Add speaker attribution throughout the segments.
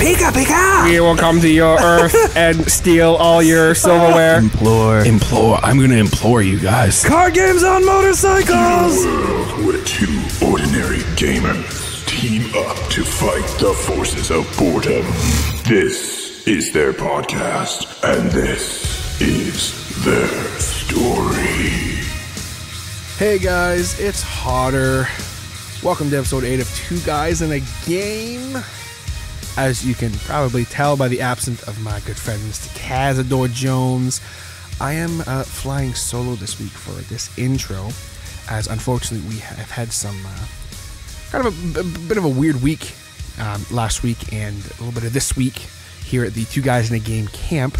Speaker 1: Pika Pika!
Speaker 2: We will come to your earth and steal all your silverware.
Speaker 1: Implore.
Speaker 2: Implore. I'm gonna implore you guys.
Speaker 1: Card games on motorcycles!
Speaker 3: world where two ordinary gamers team up to fight the forces of boredom. This is their podcast, and this is their story.
Speaker 2: Hey guys, it's Hotter. Welcome to episode 8 of Two Guys in a Game. As you can probably tell by the absence of my good friend Mr. Cazador Jones, I am uh, flying solo this week for this intro, as unfortunately we have had some uh, kind of a, bit of a weird week um, last week and a little bit of this week here at the Two Guys in a Game camp.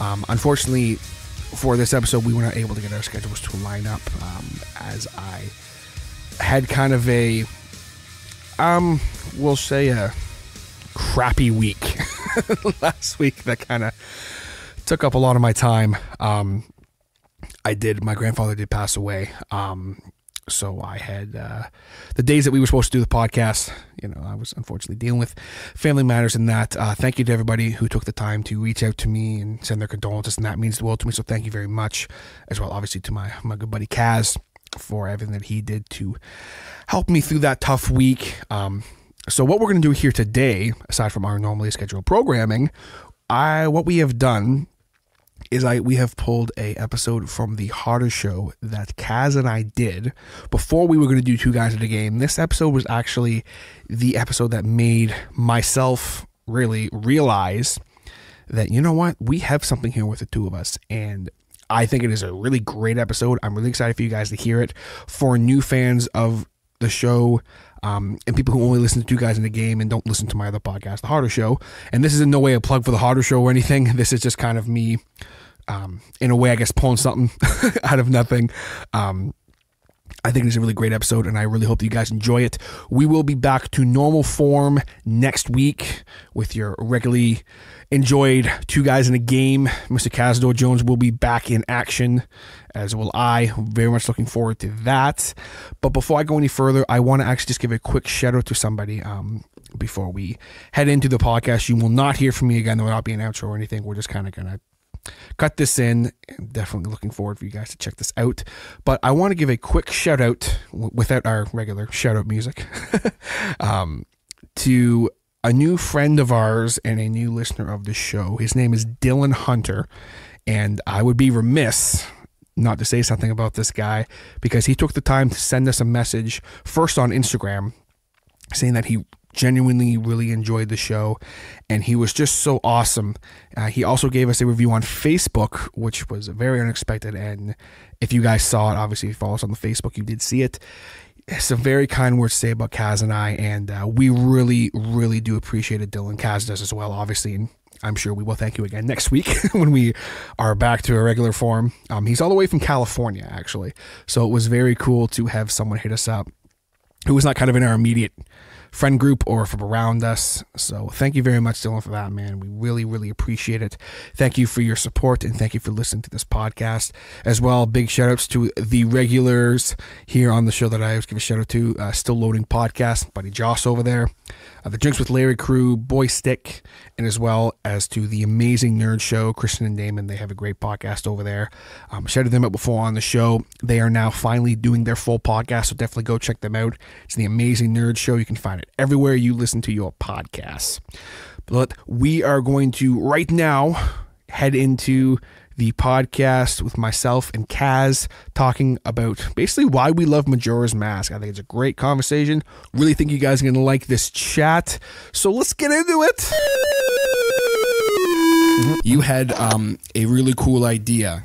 Speaker 2: Um, unfortunately, for this episode, we were not able to get our schedules to line up um, as I had kind of a, um, we'll say a crappy week last week that kind of took up a lot of my time. Um, I did, my grandfather did pass away. Um, so I had uh, the days that we were supposed to do the podcast. You know, I was unfortunately dealing with family matters and that. Uh, thank you to everybody who took the time to reach out to me and send their condolences, and that means the world to me. So thank you very much, as well, obviously, to my my good buddy Kaz for everything that he did to help me through that tough week. Um, so what we're going to do here today, aside from our normally scheduled programming, I what we have done is I we have pulled a episode from the Harder Show that Kaz and I did before we were going to do Two Guys in a Game. This episode was actually the episode that made myself really realize that you know what we have something here with the two of us and. I think it is a really great episode. I'm really excited for you guys to hear it. For new fans of the show, um, and people who only listen to two guys in the game and don't listen to my other podcast, The Harder Show. And this is in no way a plug for The Harder Show or anything. This is just kind of me, um, in a way, I guess, pulling something out of nothing. Um, I think it's a really great episode, and I really hope that you guys enjoy it. We will be back to normal form next week with your regularly enjoyed two guys in a game. Mr. Cazador Jones will be back in action, as will I. Very much looking forward to that. But before I go any further, I want to actually just give a quick shout out to somebody. Um, before we head into the podcast, you will not hear from me again. There will not be an outro or anything. We're just kind of gonna cut this in. Definitely looking forward for you guys to check this out. But I want to give a quick shout out w- without our regular shout out music um, to a new friend of ours and a new listener of the show. His name is Dylan Hunter. And I would be remiss not to say something about this guy because he took the time to send us a message first on Instagram saying that he genuinely really enjoyed the show and he was just so awesome. Uh, he also gave us a review on Facebook, which was very unexpected. And if you guys saw it, obviously, if you follow us on the Facebook, you did see it. Some very kind words to say about Kaz and I, and uh, we really, really do appreciate it. Dylan Kaz does as well, obviously, and I'm sure we will thank you again next week when we are back to a regular form. Um, he's all the way from California, actually, so it was very cool to have someone hit us up who was not kind of in our immediate friend group or from around us. So thank you very much, Dylan, for that, man. We really, really appreciate it. Thank you for your support and thank you for listening to this podcast as well. Big shout outs to the regulars here on the show that I always give a shout out to. Uh, Still Loading Podcast, buddy Joss over there. Uh, the Drinks with Larry crew, Boy Stick, and as well as to the amazing Nerd Show, Christian and Damon. They have a great podcast over there. Um, shouted them out before on the show. They are now finally doing their full podcast, so definitely go check them out. It's the Amazing Nerd Show. You can find it everywhere you listen to your podcasts. But we are going to right now head into the podcast with myself and Kaz talking about basically why we love Majora's Mask. I think it's a great conversation. Really think you guys are going to like this chat. So let's get into it. You had um, a really cool idea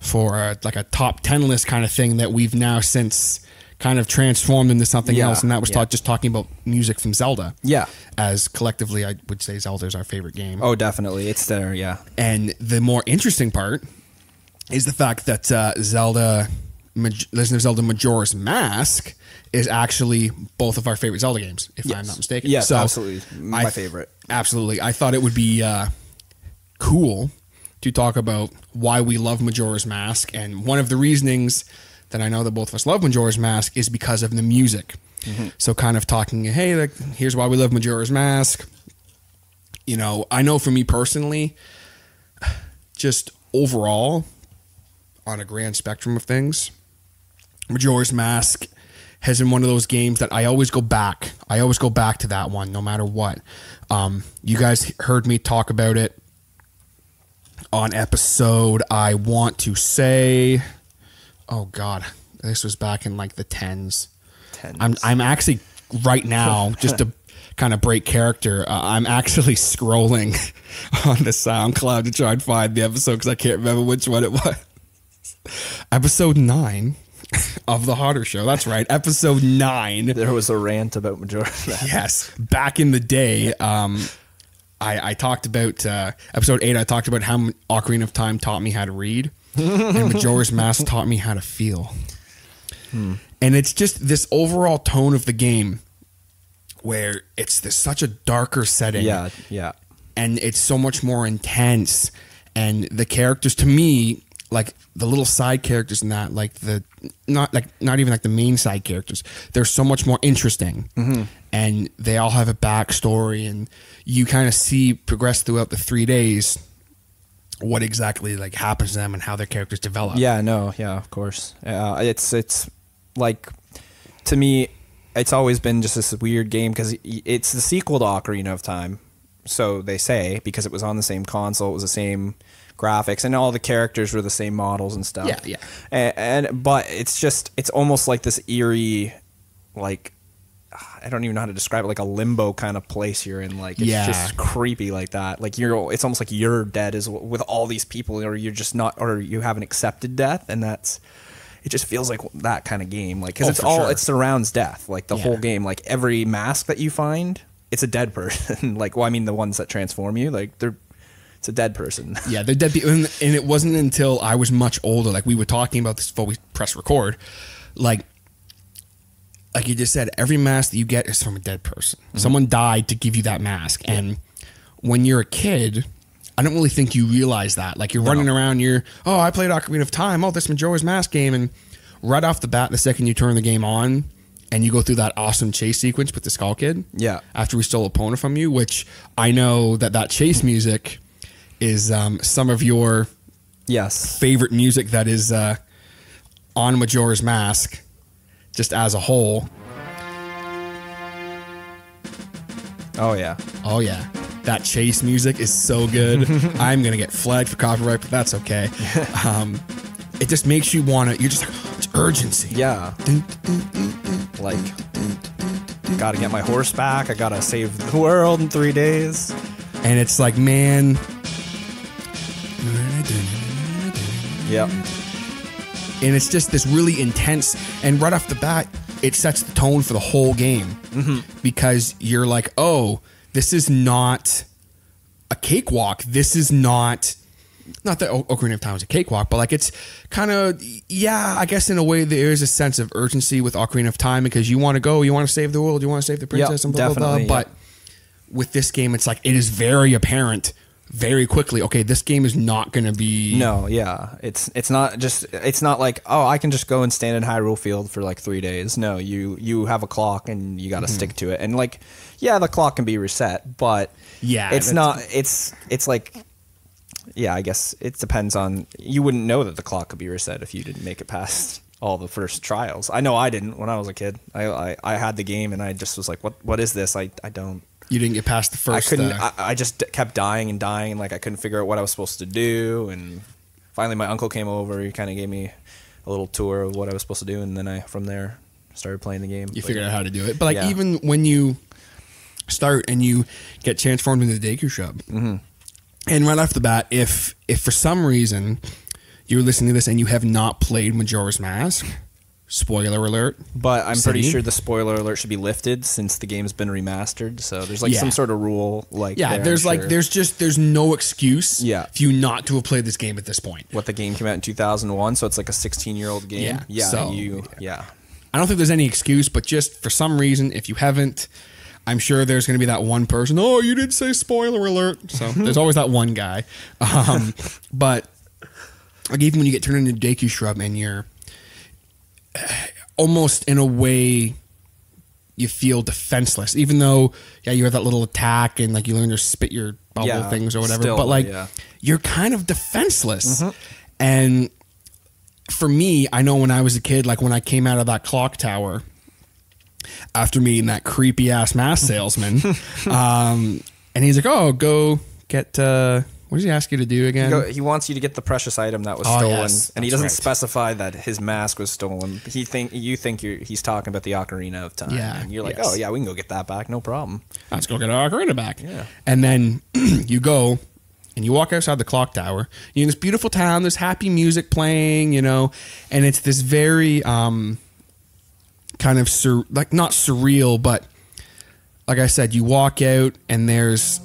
Speaker 2: for uh, like a top 10 list kind of thing that we've now since kind of transformed into something
Speaker 1: Yeah,
Speaker 2: else and that was
Speaker 1: yeah.
Speaker 2: ta- just talking about music from Zelda.
Speaker 1: Yeah.
Speaker 2: As collectively I would say Zelda is our favorite game.
Speaker 1: Oh, definitely. It's there. Yeah.
Speaker 2: And the more interesting part is the fact that uh, Zelda, Maj- Legend of Zelda Majora's Mask is actually both of our favorite Zelda games, if I'm not mistaken.
Speaker 1: Yes, absolutely. My
Speaker 2: I-
Speaker 1: favorite.
Speaker 2: Absolutely. I thought it would be uh, cool to talk about why we love Majora's Mask. And one of the reasonings that I know that both of us love Majora's Mask is because of the music.
Speaker 1: Mm-hmm.
Speaker 2: So, kind of talking, hey, like, here's why we love Majora's Mask you know, I know for me personally, just overall, on a grand spectrum of things, Majora's Mask has been one of those games that I always go back. I always go back to that one, no matter what. Um, you guys heard me talk about it on episode. I want to say, oh god, this was back in like the tens.
Speaker 1: Tens.
Speaker 2: I'm I'm actually right now just to kind of break character. Uh, I'm actually scrolling on the SoundCloud to try and find the episode because I can't remember which one it was. Episode nine of the Hotter Show. That's right, episode nine.
Speaker 1: There was a rant about Mask.
Speaker 2: Yes, back in the day, um, I, I talked about uh, episode eight. I talked about how Ocarina of Time taught me how to read, and Majora's Mask taught me how to feel. Hmm. And it's just this overall tone of the game, where it's this such a darker setting.
Speaker 1: Yeah, yeah.
Speaker 2: and it's so much more intense. And the characters to me like the little side characters in that like the not like not even like the main side characters they're so much more interesting. Mm-hmm. And they all have a backstory and you kind of see progress throughout the three days what exactly like happens to them and how their characters develop
Speaker 1: Yeah, no, yeah, of course. Uh, it's it's like to me, it's always been just this weird game because it's the sequel to Ocarina of Time, so they say because it was on the same console, it was the same graphics, and all the characters were the same models and stuff.
Speaker 2: Yeah, yeah.
Speaker 1: And, and but it's just it's almost like this eerie, like. I don't even know how to describe it, like a limbo kind of place you're in. Like it's
Speaker 2: Yeah.
Speaker 1: just creepy like that. Like you're, it's almost like you're dead as with all these people, or you're just not, or you haven't accepted death, and that's. It just feels like that kind of game, like because
Speaker 2: Oh,
Speaker 1: it's all
Speaker 2: sure.
Speaker 1: it surrounds death, like the
Speaker 2: Yeah.
Speaker 1: whole game. Like every mask that you find, it's a dead person. like, well, I mean, the ones that transform you, like they're, it's a dead person.
Speaker 2: Yeah, they're dead people, and, and it wasn't until I was much older, like we were talking about this before we press record, like, like you just said, every mask that you get is from a dead person. Someone died to give you that mask, and when you're a kid, I don't really think you realize that. Like you're running around, you're oh, I played Ocarina of Time, oh, this Majora's Mask game, and right off the bat, the second you turn the game on. And you go through that awesome chase sequence with the Skull Kid.
Speaker 1: Yeah.
Speaker 2: After we stole Epona from you, which I know that that chase music is um, some of your
Speaker 1: yes.
Speaker 2: favorite music that is uh, on Majora's Mask, just as a whole.
Speaker 1: Oh yeah.
Speaker 2: Oh yeah, that chase music is so good. I'm gonna get flagged for copyright, but that's okay. Um, it just makes you want to. You're just like, it's urgency.
Speaker 1: Yeah. Like, gotta get my horse back. I gotta save the world in three days.
Speaker 2: and it's like, man.
Speaker 1: Yep.
Speaker 2: And it's just this really intense and right off the bat it sets the tone for the whole game mm-hmm. because you're like oh this is not a cakewalk this is not not that Ocarina of Time is a cakewalk, but like it's kind of yeah. I guess in a way there is a sense of urgency with Ocarina of Time because you want to go, you want to save the world, you want to save the princess, and blah blah blah.
Speaker 1: yeah.
Speaker 2: But with this game, it's like it is very apparent very quickly. Okay, this game is not going to be
Speaker 1: No, yeah. It's it's not just it's not like, oh, I can just go and stand in Hyrule Field for like 3 days. No, you you have a clock and you got to
Speaker 2: Mm-hmm.
Speaker 1: stick to it. And like yeah, the clock can be reset, but
Speaker 2: Yeah,
Speaker 1: it's not it's it's like yeah, I guess it depends on you wouldn't know that the clock could be reset if you didn't make it past all the first trials. I know I didn't when I was a kid. I I, I had the game and I just was like, what what is this? I I don't
Speaker 2: You didn't get past the first.
Speaker 1: I couldn't.
Speaker 2: uh,
Speaker 1: I, I just d- kept dying and dying, and like I couldn't figure out what I was supposed to do. And finally, my uncle came over. He kind of gave me a little tour of what I was supposed to do, and then I from there started playing the game.
Speaker 2: you
Speaker 1: But
Speaker 2: figured out how to do it. But like
Speaker 1: Yeah.
Speaker 2: even when you start and you get transformed into the Deku Shrub,
Speaker 1: Mm-hmm.
Speaker 2: and right off the bat, if if for some reason you're listening to this and you have not played Majora's Mask, spoiler alert.
Speaker 1: But I'm pretty sure the spoiler alert should be lifted since the game's been remastered. So there's like
Speaker 2: Yeah.
Speaker 1: some sort of rule, like
Speaker 2: Yeah,
Speaker 1: there, I'm
Speaker 2: there's like
Speaker 1: sure.
Speaker 2: there's just there's no excuse
Speaker 1: Yeah.
Speaker 2: for you not to have played this game at this point.
Speaker 1: what the game came out in 2001, so it's like a 16 year old game.
Speaker 2: Yeah,
Speaker 1: yeah,
Speaker 2: so-
Speaker 1: you, yeah.
Speaker 2: I don't think there's any excuse, but just for some reason, if you haven't, I'm sure there's going to be that one person. Oh, you did say spoiler alert. So there's always that one guy. Um, but like even when you get turned into Deku Shrub and you're almost in a way you feel defenseless, even though yeah you have that little attack and like you learn to spit your bubble
Speaker 1: Yeah,
Speaker 2: things or whatever.
Speaker 1: still,
Speaker 2: but like
Speaker 1: yeah.
Speaker 2: you're kind of defenseless, and for me, I know when I was a kid, like when I came out of that clock tower after meeting that creepy ass mask salesman, um, and he's like, "Oh, go get uh, what does he ask you to do again?"
Speaker 1: Go- he wants you to get the precious item that was
Speaker 2: Oh,
Speaker 1: stolen,
Speaker 2: yes,
Speaker 1: and he
Speaker 2: that's
Speaker 1: doesn't
Speaker 2: right.
Speaker 1: specify that his mask was stolen. He think you think you're, he's talking about the Ocarina of Time.
Speaker 2: Yeah,
Speaker 1: and you're like,
Speaker 2: yes.
Speaker 1: oh yeah, we can go get that back, no problem.
Speaker 2: let's go get our ocarina back.
Speaker 1: Yeah.
Speaker 2: And then you go and you walk outside the clock tower. You're in this beautiful town. There's happy music playing, you know, and it's this very um, kind of sur- like not surreal, but like I said, you walk out and there's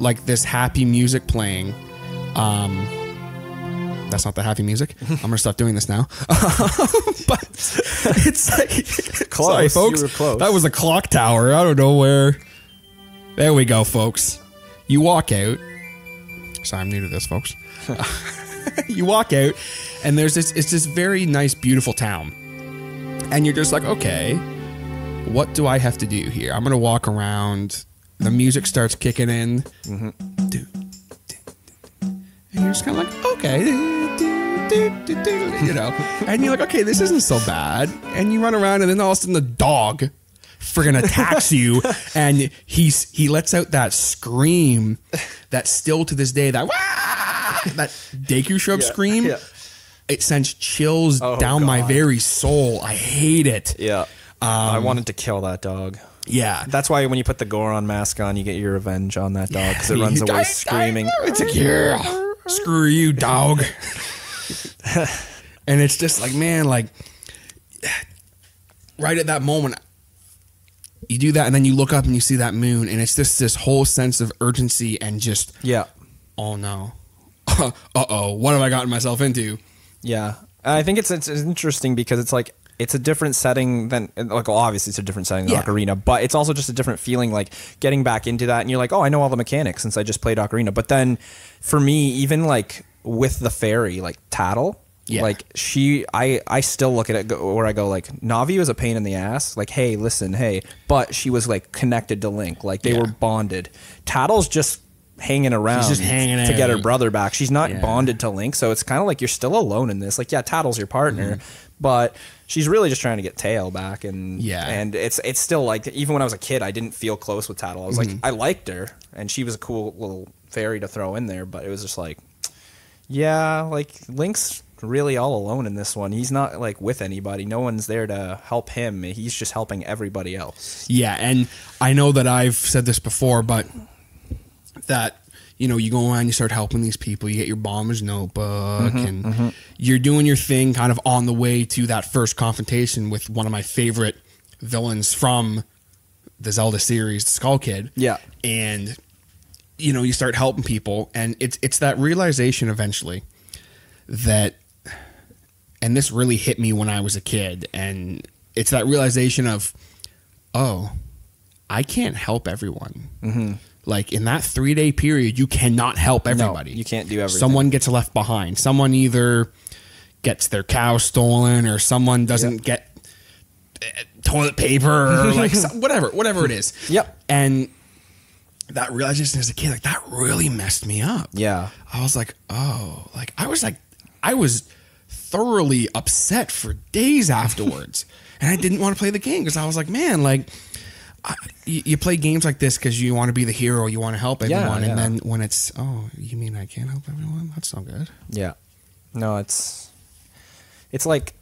Speaker 2: like this happy music playing. Um, that's not the happy music. I'm gonna stop doing this now. but it's like
Speaker 1: Close.
Speaker 2: Sorry, folks.
Speaker 1: You were close.
Speaker 2: That was a clock tower. I don't know where. There we go, folks. You walk out. Sorry, I'm new to this, folks. you walk out, and there's this. It's this very nice, beautiful town, and you're just like, okay, what do I have to do here? I'm gonna walk around. The music starts kicking in. Mm-hmm. Do. And you're just kind of like, okay, you know, and you're like, okay, this isn't so bad. And you run around, and then all of a sudden the dog friggin' attacks you, and he's he lets out that scream that still to this day that "Wah!" that Deku Shrub scream.
Speaker 1: yeah.
Speaker 2: It sends chills
Speaker 1: Oh,
Speaker 2: down my very soul. I hate it.
Speaker 1: Yeah, um, I wanted to kill that dog.
Speaker 2: Yeah.
Speaker 1: That's why when you put the Goron mask on, you get your revenge on that dog because it runs away screaming.
Speaker 2: It's like, yeah, screw you, dog. and it's just like, man, like, right at that moment, you do that, and then you look up and you see that moon, and it's just this whole sense of urgency and just,
Speaker 1: Yeah,
Speaker 2: oh no, uh oh, what have I gotten myself into?
Speaker 1: yeah. I think it's it's interesting because it's like it's a different setting than like well, obviously it's a different setting than
Speaker 2: Yeah.
Speaker 1: Ocarina, but it's also just a different feeling. Like getting back into that, and you're like, oh, I know all the mechanics since I just played Ocarina. But then for me, even like with the fairy, like Tatl.
Speaker 2: Yeah.
Speaker 1: Like she, I, I still look at it go, where I go like Navi was a pain in the ass. Like, hey, listen, hey, but she was like connected to Link. Like they
Speaker 2: Yeah.
Speaker 1: were bonded. Tatl's just hanging around
Speaker 2: just hanging
Speaker 1: to get her brother back. She's not
Speaker 2: Yeah.
Speaker 1: bonded to Link, so it's kind of like you're still alone in this. Like, yeah, Tatl's your partner,
Speaker 2: Mm-hmm.
Speaker 1: But she's really just trying to get Tael back. And
Speaker 2: Yeah.
Speaker 1: and it's it's still like even when I was a kid, I didn't feel close with Tatl. I was
Speaker 2: Mm-hmm.
Speaker 1: like, I liked her, and she was a cool little fairy to throw in there, but it was just like, yeah, like Link's really all alone in this one. He's not like with anybody. No one's there to help him. He's just helping everybody else.
Speaker 2: Yeah, and I know that I've said this before, but that you know, you go around, you start helping these people, you get your bomber's notebook, and you're doing your thing, kind of on the way to that first confrontation with one of my favorite villains from the Zelda series, the Skull Kid.
Speaker 1: Yeah.
Speaker 2: and you know, you start helping people, and it's it's that realization eventually that and this really hit me when I was a kid. And it's that realization of, oh, I can't help everyone. Mm-hmm. Like in that three day period, you cannot help everybody.
Speaker 1: you can't do everything.
Speaker 2: Someone gets left behind. Someone either gets their cow stolen, or someone doesn't get uh, toilet paper, or like some- whatever, whatever it is.
Speaker 1: Yep.
Speaker 2: And that realization as a kid, like that really messed me up.
Speaker 1: Yeah.
Speaker 2: I was like, oh, like I was like, I was thoroughly upset for days afterwards, and I didn't want to play the game because I was like, man, like. I, you, play games like this because you want to be the hero, you want to help
Speaker 1: Yeah,
Speaker 2: everyone,
Speaker 1: yeah.
Speaker 2: and then when it's, oh, you mean I can't help everyone? That's not good.
Speaker 1: Yeah. No, it's it's like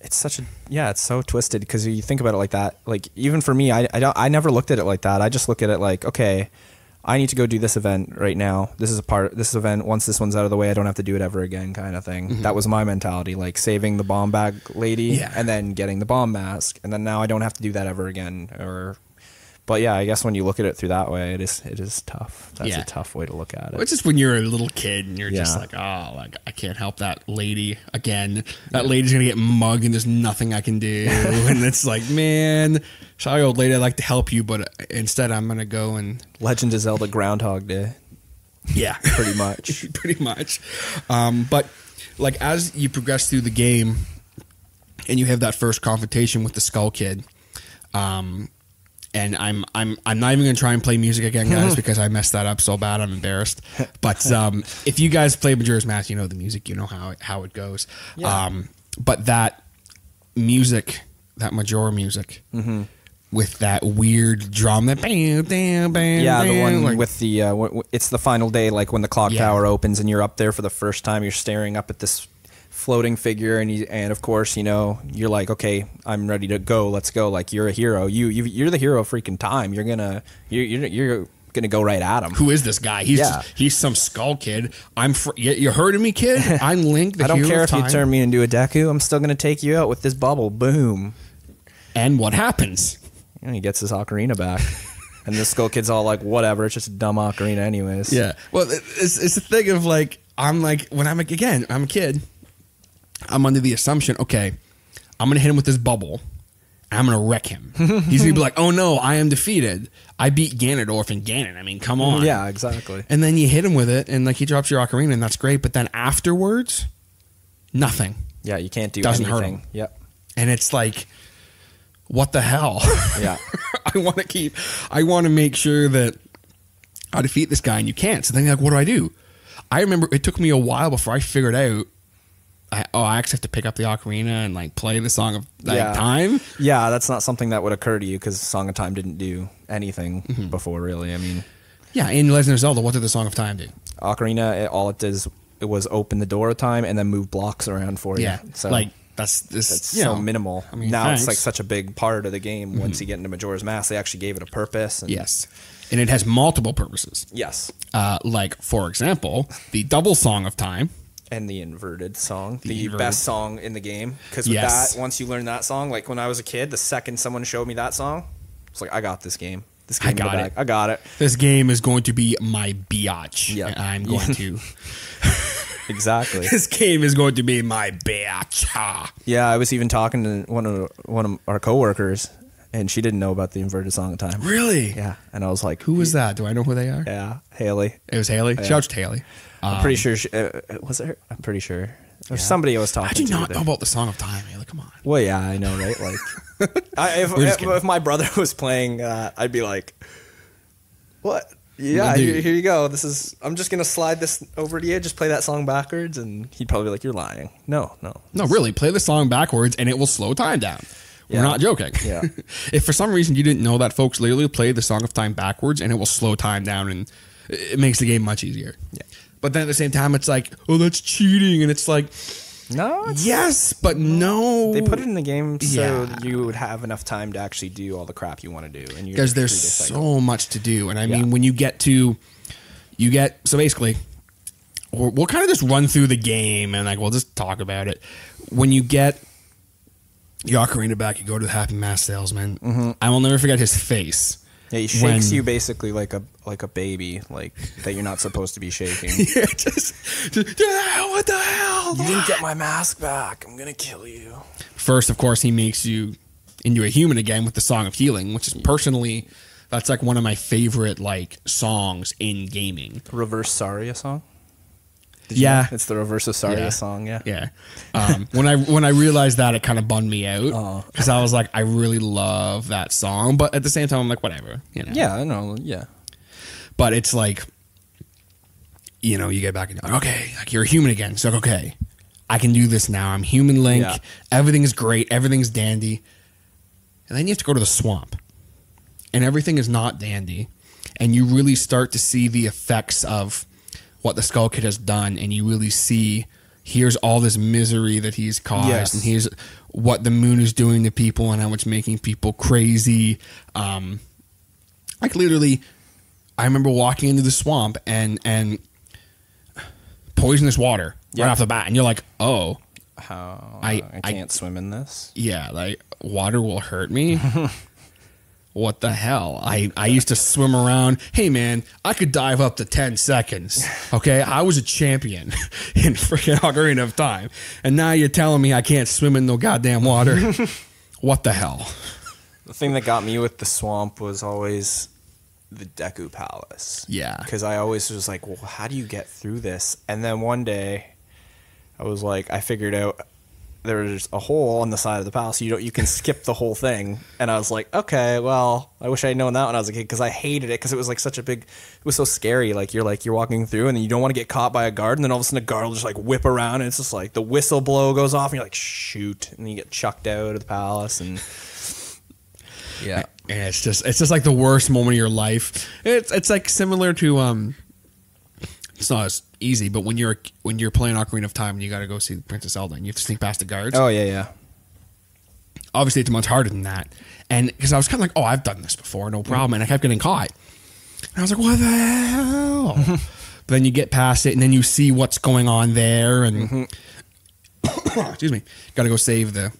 Speaker 1: it's such a yeah, it's so twisted because you think about it like that. Like even for me, I I don't I never looked at it like that. I just look at it like okay, I need to go do this event right now. This is a part this event. Once this one's out of the way, I don't have to do it ever again, kind of thing. That was my mentality, like saving the bomb bag lady
Speaker 2: Mm-hmm. Yeah.
Speaker 1: and then getting the bomb mask, and then now I don't have to do that ever again. Or, but yeah, I guess when you look at it through that way, it is it is tough. That's
Speaker 2: Yeah.
Speaker 1: a tough way to look at it.
Speaker 2: It's just when you're a little kid and you're just like, oh, like I can't help that lady again. That lady's gonna get mugged and there's nothing I can do. and it's like, man, sorry, old lady, I'd like to help you, but instead I'm gonna go and
Speaker 1: Legend of Zelda Groundhog Day.
Speaker 2: yeah,
Speaker 1: pretty much.
Speaker 2: pretty much. Um, but like as you progress through the game, and you have that first confrontation with the Skull Kid, Um, and I'm I'm I'm not even gonna try and play music again, guys, because I messed that up so bad. I'm embarrassed. But um, if you guys play Majora's Mask, you know the music, you know how it, how it goes.
Speaker 1: Yeah.
Speaker 2: Um, but that music, that Majora music,
Speaker 1: Mm-hmm.
Speaker 2: with that weird drum, that bam, bam, bam,
Speaker 1: Yeah, the one
Speaker 2: like-
Speaker 1: with the uh, it's the final day, like when the clock
Speaker 2: Yeah.
Speaker 1: tower opens and you're up there for the first time. You're staring up at this floating figure, and you, and of course, you know, you're like, okay, I'm ready to go. Let's go. Like you're a hero. You, you you're the hero of freaking time. You're gonna you're you're, you're gonna go right at him.
Speaker 2: who is this guy? He's
Speaker 1: Yeah.
Speaker 2: he's some skull kid. I'm fr- you, you heard me, kid? I'm Link. The
Speaker 1: I don't care if you turn me into a Deku. I'm still gonna take you out with this bubble. Boom.
Speaker 2: And what happens?
Speaker 1: And he gets his ocarina back. And the Skull Kid's all like, whatever, it's just a dumb ocarina, anyways.
Speaker 2: Yeah. Well, it's it's a thing of like I'm like when I'm a, again I'm a kid. I'm under the assumption, okay, I'm gonna hit him with this bubble. I'm gonna wreck him. He's gonna be like, oh no, I am defeated. I beat Ganondorf and Ganon. I mean, come on.
Speaker 1: Yeah, exactly.
Speaker 2: And then you hit him with it, and like he drops your ocarina, and that's great. But then afterwards, nothing.
Speaker 1: Yeah, you can't do
Speaker 2: Doesn't hurt
Speaker 1: anything.
Speaker 2: him.
Speaker 1: Yep.
Speaker 2: And it's like, what the hell?
Speaker 1: Yeah.
Speaker 2: I want to keep. I want to make sure that I defeat this guy, and you can't. So then, you're like, what do I do? I remember it took me a while before I figured out. I, oh, I actually have to pick up the ocarina and like play the song of like,
Speaker 1: Yeah.
Speaker 2: time.
Speaker 1: Yeah, that's not something that would occur to you because Song of Time didn't do anything
Speaker 2: Mm-hmm.
Speaker 1: before, really. I mean,
Speaker 2: Yeah, in Legend of Zelda, what did the song of time do?
Speaker 1: Ocarina, it, all it does it was open the door of time and then move blocks around for you.
Speaker 2: Yeah,
Speaker 1: so
Speaker 2: like that's this. you
Speaker 1: so
Speaker 2: know,
Speaker 1: minimal.
Speaker 2: I mean,
Speaker 1: now
Speaker 2: thanks. Mm-hmm.
Speaker 1: it's like such a big part of the game. Once you get into Majora's Mask, they actually gave it a purpose. And
Speaker 2: yes, and it has multiple purposes.
Speaker 1: Yes.
Speaker 2: Uh, like for example, the double song of time.
Speaker 1: And the inverted song, the,
Speaker 2: inverted-
Speaker 1: best song in the game. Because with
Speaker 2: Yes.
Speaker 1: that, once you learn that song, like when I was a kid, the second someone showed me that song, it's like I got this game. This game the
Speaker 2: got it.
Speaker 1: I got it.
Speaker 2: This game is going to be my biatch.
Speaker 1: Yeah.
Speaker 2: I'm going to.
Speaker 1: Exactly.
Speaker 2: this game is going to be my biatch. Ah.
Speaker 1: Yeah, I was even talking to one of one of our coworkers, and she didn't know about the inverted song of time.
Speaker 2: Really?
Speaker 1: Yeah, and I was like,
Speaker 2: Who was that? Do I know who they are?
Speaker 1: Yeah, Haley.
Speaker 2: It was Haley. Shout out to Haley.
Speaker 1: I'm pretty sure. She, uh, was it? Her? I'm pretty sure. There's somebody I was talking
Speaker 2: How do
Speaker 1: to.
Speaker 2: not know about the Song of Time, Haley? Come on.
Speaker 1: Well, yeah, I know, right? Like, I, if, if, if my brother was playing, uh, I'd be like, "What? Yeah, here, here you go. This is. I'm just gonna slide this over to you. Just play that song backwards, and he'd probably be like, "You're lying." No, no.
Speaker 2: No, really, play the song backwards and it will slow time down.
Speaker 1: Yeah.
Speaker 2: We're not joking.
Speaker 1: Yeah.
Speaker 2: if for some reason you didn't know that, folks, literally play the Song of Time backwards and it will slow time down and it makes the game much easier.
Speaker 1: Yeah.
Speaker 2: But then at the same time, it's like, oh, that's cheating. And it's like,
Speaker 1: No, it's,
Speaker 2: yes, but no.
Speaker 1: They put it in the game so
Speaker 2: Yeah.
Speaker 1: you would have enough time to actually do all the crap you want to do, and
Speaker 2: because there's so much to do. And I mean, when you get to, you get, so basically, we'll, we'll kind of just run through the game and like we'll just talk about it. When you get your ocarina back, you go to the Happy Mask salesman. Mm-hmm. I will never forget his face.
Speaker 1: Yeah, he shakes
Speaker 2: when-
Speaker 1: you basically like a like a baby, like that you're not supposed to be shaking.
Speaker 2: Yeah, just, just, "Ah, what the hell?
Speaker 1: you didn't get my mask back. I'm gonna kill you.
Speaker 2: First, of course, he makes you into a human again with the Song of Healing, which is personally, that's like one of my favorite like songs in gaming.
Speaker 1: Reverse Saria song. Did you
Speaker 2: Yeah.
Speaker 1: know? it's the reverse of Saria
Speaker 2: Yeah.
Speaker 1: song. Yeah.
Speaker 2: Yeah. Um, when I when I realized that, it kind of bummed me out because I was like, I really love that song, but at the same time, I'm like, whatever, you know.
Speaker 1: Yeah, I know. Yeah.
Speaker 2: But it's like, you know, you get back and you're like, okay, like you're a human again. So like, okay, I can do this now. I'm human Link.
Speaker 1: Yeah.
Speaker 2: Everything's great. Everything's dandy. And then you have to go to the swamp, and everything is not dandy, and you really start to see the effects of what the Skull Kid has done, and you really see here's all this misery that he's caused,
Speaker 1: Yes.
Speaker 2: and here's what the moon is doing to people, and how it's making people crazy. Um, like literally, I remember walking into the swamp and and poisonous water
Speaker 1: Yeah.
Speaker 2: right off the bat, and you're like, oh
Speaker 1: How
Speaker 2: I-
Speaker 1: I,
Speaker 2: I-
Speaker 1: can't swim in this.
Speaker 2: yeah, like water will hurt me. what the hell? I, I used to swim around. Hey man, I could dive up to 10 seconds. Okay. I was a champion in freaking Ocarina of Time. And now you're telling me I can't swim in no goddamn water. what the hell?
Speaker 1: The thing that got me with the swamp was always the Deku Palace.
Speaker 2: Yeah.
Speaker 1: Because I always was like, well, how do you get through this? And then one day, I was like, I figured out there's a hole on the side of the palace. You don't you can skip the whole thing. And I was like, okay, well, I wish I had known that when I was a kid because I hated it because it was like such a big, it was so scary. Like you're like you're walking through and then you don't want to get caught by a guard, and then all of a sudden a guard will just like whip around and it's just like the whistle blow goes off and you're like shoot, and you get chucked out of the palace and yeah.
Speaker 2: and it's just it's just like the worst moment of your life. It's it's like similar to um. It's not as easy, but when you're when you're playing Ocarina of Time and you got to go see Princess Zelda and you have to sneak past the guards.
Speaker 1: Oh yeah, yeah.
Speaker 2: Obviously, it's much harder than that. And because I was kind of like, oh, I've done this before, no problem, and I kept getting caught. And I was like, what the hell? but then you get past it, and then you see what's going on there, and mm-hmm. excuse me, got to go save the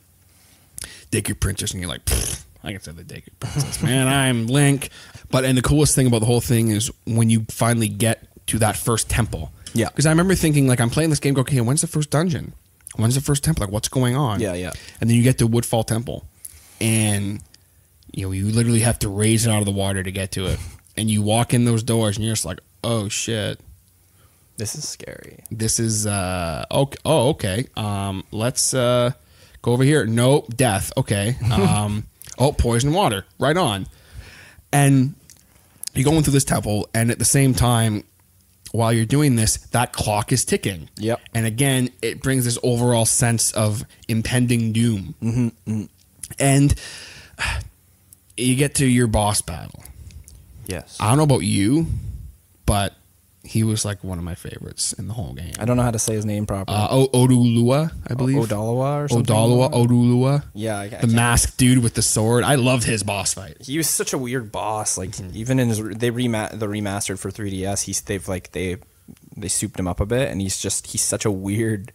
Speaker 2: Deku Princess, and you're like, "Pfft, I can save the Deku Princess, man. I'm Link. But and the coolest thing about the whole thing is when you finally get to that first temple.
Speaker 1: Yeah.
Speaker 2: Because I remember thinking, like, I'm playing this game, go, okay, when's the first dungeon? When's the first temple? Like, what's going on?
Speaker 1: Yeah, yeah.
Speaker 2: And then you get to Woodfall Temple, and you know you literally have to raise it out of the water to get to it. And you walk in those doors, and you're just like, oh shit,
Speaker 1: This is scary.
Speaker 2: this is uh okay. Oh, okay. Um, let's uh go over here. Nope, death. Okay. Um, oh, poison water. Right on. And you're going through this temple, and at the same time, while you're doing this, that clock is ticking.
Speaker 1: Yep.
Speaker 2: And again, it brings this overall sense of impending doom. Mm-hmm. And you get to your boss battle.
Speaker 1: Yes.
Speaker 2: I don't know about you, but he was like one of my favorites in the whole game.
Speaker 1: I don't know how to say his name properly.
Speaker 2: Uh, o- Odulua, I believe.
Speaker 1: Odalawa or something.
Speaker 2: Odalawa, Odulua.
Speaker 1: Yeah, I, I
Speaker 2: The masked dude with the sword. I loved his boss fight.
Speaker 1: he was such a weird boss. Like
Speaker 2: Mm-hmm.
Speaker 1: even in his they rema- the remastered for 3DS, he's they've like they they souped him up a bit, and he's just he's such a weird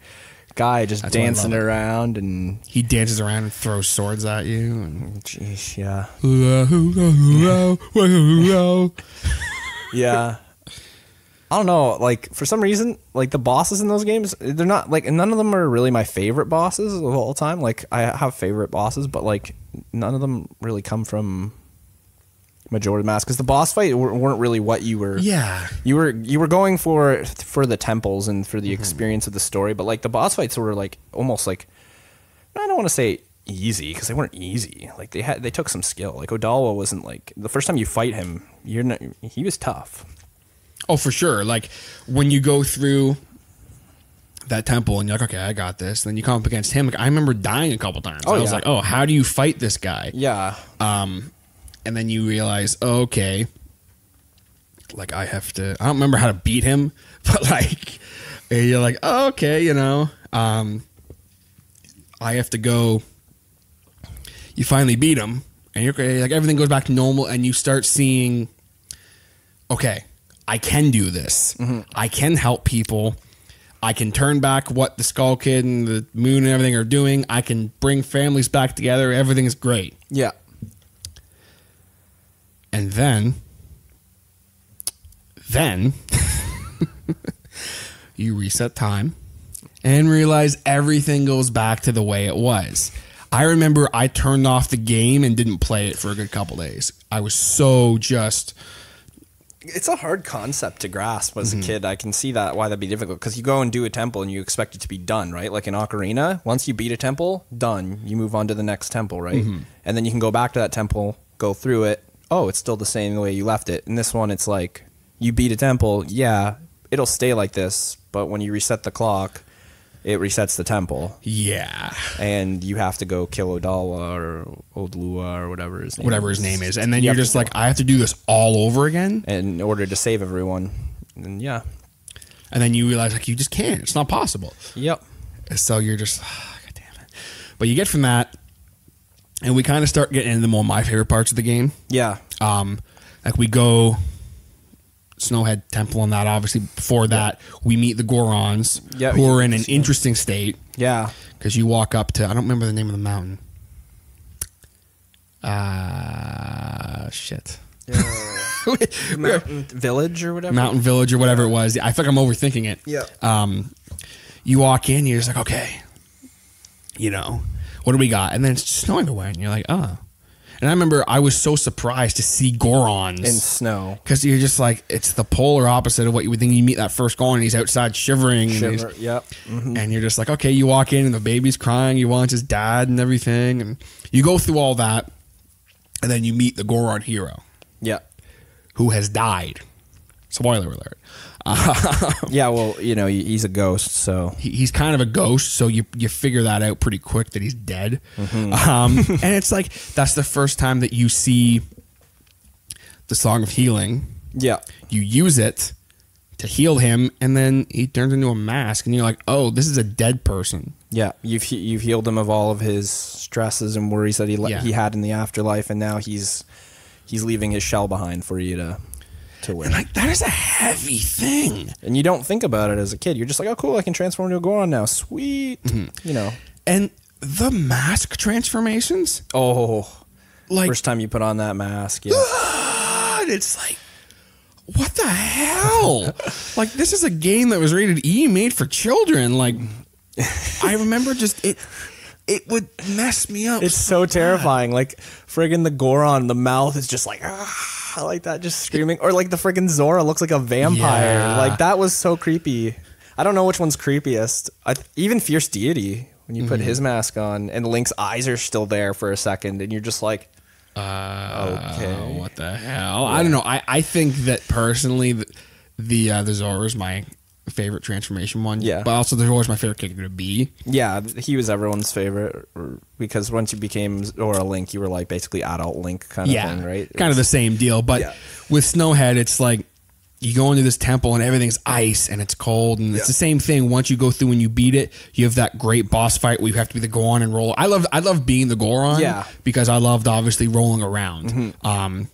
Speaker 1: guy, just
Speaker 2: That's
Speaker 1: dancing around and
Speaker 2: He dances around and throws swords at you. And
Speaker 1: jeez, yeah, yeah. I don't know. Like for some reason, like the bosses in those games, they're not like none of them are really my favorite bosses of all time. Like I have favorite bosses, but like none of them really come from Majora's Mask because the boss fight wer- weren't really what you were.
Speaker 2: yeah,
Speaker 1: You were you were going for for the temples and for the mm-hmm. experience of the story, but like the boss fights were like almost like I don't want to say easy because they weren't easy. Like they had they took some skill. Like Odawa wasn't like the first time you fight him, you're not, he was tough.
Speaker 2: Oh, for sure. Like when you go through that temple and you're like, okay, I got this. And then you come up against him. Like, I remember dying a couple times.
Speaker 1: Oh,
Speaker 2: I was
Speaker 1: yeah.
Speaker 2: like, oh, how do you fight this guy?
Speaker 1: Yeah,
Speaker 2: Um, and then you realize, oh, okay, like I have to. I don't remember how to beat him, but like you're like, oh, okay, you know, um, I have to go. You finally beat him, and you're like everything goes back to normal, and you start seeing, okay, I can do this. Mm-hmm. I can help people. I can turn back what the Skull Kid and the Moon and everything are doing. I can bring families back together. Everything is great.
Speaker 1: yeah.
Speaker 2: And then, then you reset time and realize everything goes back to the way it was. I remember I turned off the game and didn't play it for a good couple days. I was so just
Speaker 1: It's a hard concept to grasp as
Speaker 2: Mm-hmm.
Speaker 1: a kid. I can see that why that'd be difficult because you go and do a temple and you expect it to be done, right? Like in Ocarina, once you beat a temple, done. You move on to the next temple, right?
Speaker 2: Mm-hmm.
Speaker 1: And then you can go back to that temple, go through it. Oh, it's still the same the way you left it. In this one, it's like you beat a temple, yeah, it'll stay like this, but when you reset the clock, it resets the temple,
Speaker 2: yeah,
Speaker 1: and you have to go kill Odala or Odlua or whatever his name
Speaker 2: whatever
Speaker 1: is.
Speaker 2: his name is, and then
Speaker 1: You
Speaker 2: you're just like, I have to do this all over again,
Speaker 1: in order to save everyone. And yeah,
Speaker 2: and then you realize like you just can't. It's not possible.
Speaker 1: yep.
Speaker 2: So you're just, God damn it. But you get from that, and we kind of start getting into more my favorite parts of the game.
Speaker 1: Yeah,
Speaker 2: Um, like we go Snowhead Temple and that. Obviously, before that, we meet the Gorons,
Speaker 1: Yeah,
Speaker 2: who are in an interesting state
Speaker 1: yeah.
Speaker 2: because you walk up to I don't remember the name of the mountain. Ah, shit.
Speaker 1: Mountain Village or whatever.
Speaker 2: Mountain Village or whatever it was. I feel like I'm overthinking it.
Speaker 1: Yeah.
Speaker 2: Um, you walk in, you're just like, okay, you know, what do we got? And then it's snowing away, and you're like, oh. And And I remember I was so surprised to see Gorons
Speaker 1: In snow.
Speaker 2: because you're just like it's the polar opposite of what you would think. You meet that first Goron, and he's outside shivering, and,
Speaker 1: Shiver, yep. Mhm.
Speaker 2: and you're just like, okay, you walk in and the baby's crying, he wants his dad and everything, and you go through all that, and then you meet the Goron hero
Speaker 1: Yep.
Speaker 2: who has died. Spoiler alert.
Speaker 1: Yeah, well, you know, he's a ghost, so
Speaker 2: he, he's kind of a ghost, so you you figure that out pretty quick that he's dead. Um, and it's like that's the first time that you see the song of healing.
Speaker 1: yeah.
Speaker 2: You use it to heal him, and then he turns into a mask, and you're like, oh, this is a dead person.
Speaker 1: Yeah, you've you've healed him of all of his stresses and worries that he le-
Speaker 2: Yeah.
Speaker 1: he had in the afterlife, and now he's he's leaving his shell behind for you to to wear.
Speaker 2: And like that is a heavy thing.
Speaker 1: And you don't think about it as a kid. You're just like, oh, cool, I can transform into a Goron now. Sweet, you know.
Speaker 2: And the mask transformations,
Speaker 1: Oh,
Speaker 2: like
Speaker 1: first time you put on that mask, yeah.
Speaker 2: God, it's like, what the hell? like, this is a game that was rated E, made for children. Like, I remember just it. It would mess me up.
Speaker 1: It's so terrifying. Like friggin' the Goron, the mouth is just like ah, like that, just screaming. Or like the friggin' Zora looks like a vampire.
Speaker 2: Yeah.
Speaker 1: Like that was so creepy. I don't know which one's creepiest. I, even Fierce Deity when you put
Speaker 2: Mm-hmm.
Speaker 1: his mask on and Link's eyes are still there for a second, and you're just like,
Speaker 2: Uh,
Speaker 1: Okay.
Speaker 2: What the hell? I don't know. I, I think that personally, the the, uh, the Zora is my favorite transformation one.
Speaker 1: Yeah.
Speaker 2: But also, there's always my favorite character to be.
Speaker 1: yeah, he was everyone's favorite because once you became Zora Link, you were like basically adult Link kind of
Speaker 2: yeah.
Speaker 1: thing, right?
Speaker 2: Kind of the same deal. But
Speaker 1: Yeah.
Speaker 2: with Snowhead, it's like you go into this temple and everything's ice and it's cold and it's the same thing. Once you go through and you beat it, you have that great boss fight where you have to be the Goron and roll. I love I love being the Goron.
Speaker 1: Yeah. Mm-hmm.
Speaker 2: Because I loved obviously rolling around. Um,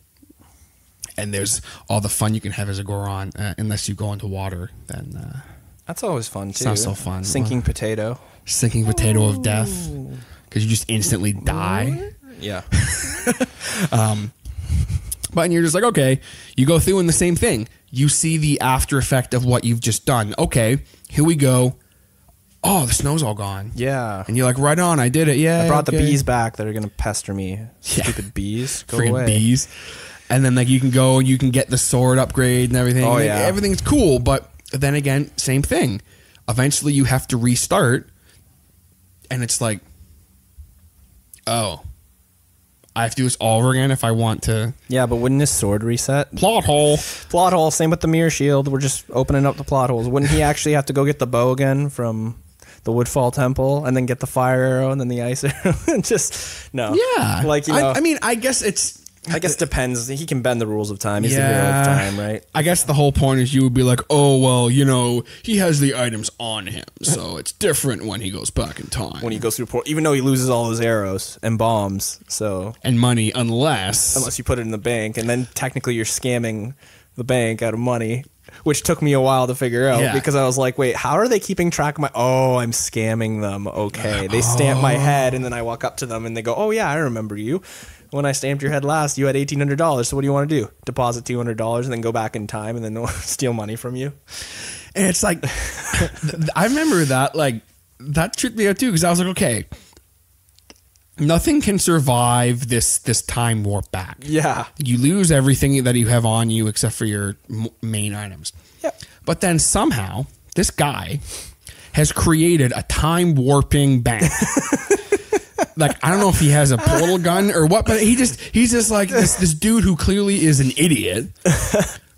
Speaker 2: and there's all the fun you can have as a Goron, uh, unless you go into water. Then uh,
Speaker 1: That's always fun too.
Speaker 2: not so fun.
Speaker 1: Sinking potato.
Speaker 2: sinking potato of death, because you just instantly die.
Speaker 1: Yeah.
Speaker 2: But and you're just like, okay, you go through and the same thing. You see the after effect of what you've just done. Okay, here we go. Oh, the snow's all gone.
Speaker 1: Yeah.
Speaker 2: And you're like, right on, I did it. Yeah.
Speaker 1: I brought the bees back that are gonna pester me.
Speaker 2: Yeah.
Speaker 1: Stupid bees. Go
Speaker 2: Freaking
Speaker 1: away.
Speaker 2: bees. And then like you can go and you can get the sword upgrade and everything.
Speaker 1: Oh,
Speaker 2: Like,
Speaker 1: yeah.
Speaker 2: Everything's cool, but then again, same thing. Eventually you have to restart and it's like oh. I have to do this all over again if I want to
Speaker 1: Yeah, but wouldn't his sword reset?
Speaker 2: plot hole.
Speaker 1: Plot hole. Same with the mirror shield. We're just opening up the plot holes. Wouldn't he actually have to go get the bow again from the Woodfall Temple and then get the fire arrow and then the ice arrow? and just no.
Speaker 2: Yeah.
Speaker 1: Like you know.
Speaker 2: I, I mean, I guess it's
Speaker 1: I guess it depends. He can bend the rules of time. He's the hero
Speaker 2: Yeah.
Speaker 1: of time, right?
Speaker 2: I guess the whole point is you would be like, oh well, you know, he has the items on him, so it's different when he goes back in time.
Speaker 1: When he goes through port, even though he loses all his arrows and bombs, so
Speaker 2: and money, unless
Speaker 1: unless you put it in the bank, and then technically you're scamming the bank out of money, which took me a while to figure out
Speaker 2: Yeah.
Speaker 1: because I was like, wait, how are they keeping track of my? Oh, I'm scamming them. Okay, they stamp my oh. head, and then I walk up to them and they go, oh yeah, I remember you. When I stamped your head last, you had eighteen hundred dollars. So what do you want to do? Deposit two hundred dollars and then go back in time and then steal money from you?
Speaker 2: and it's like, I remember that like that tripped me out too because I was like, okay, nothing can survive this this time warp back.
Speaker 1: Yeah.
Speaker 2: You lose everything that you have on you except for your m- main items.
Speaker 1: Yep.
Speaker 2: But then somehow this guy has created a time warping bank. like I don't know if he has a portal gun or what, but he just he's just like this this dude who clearly is an idiot.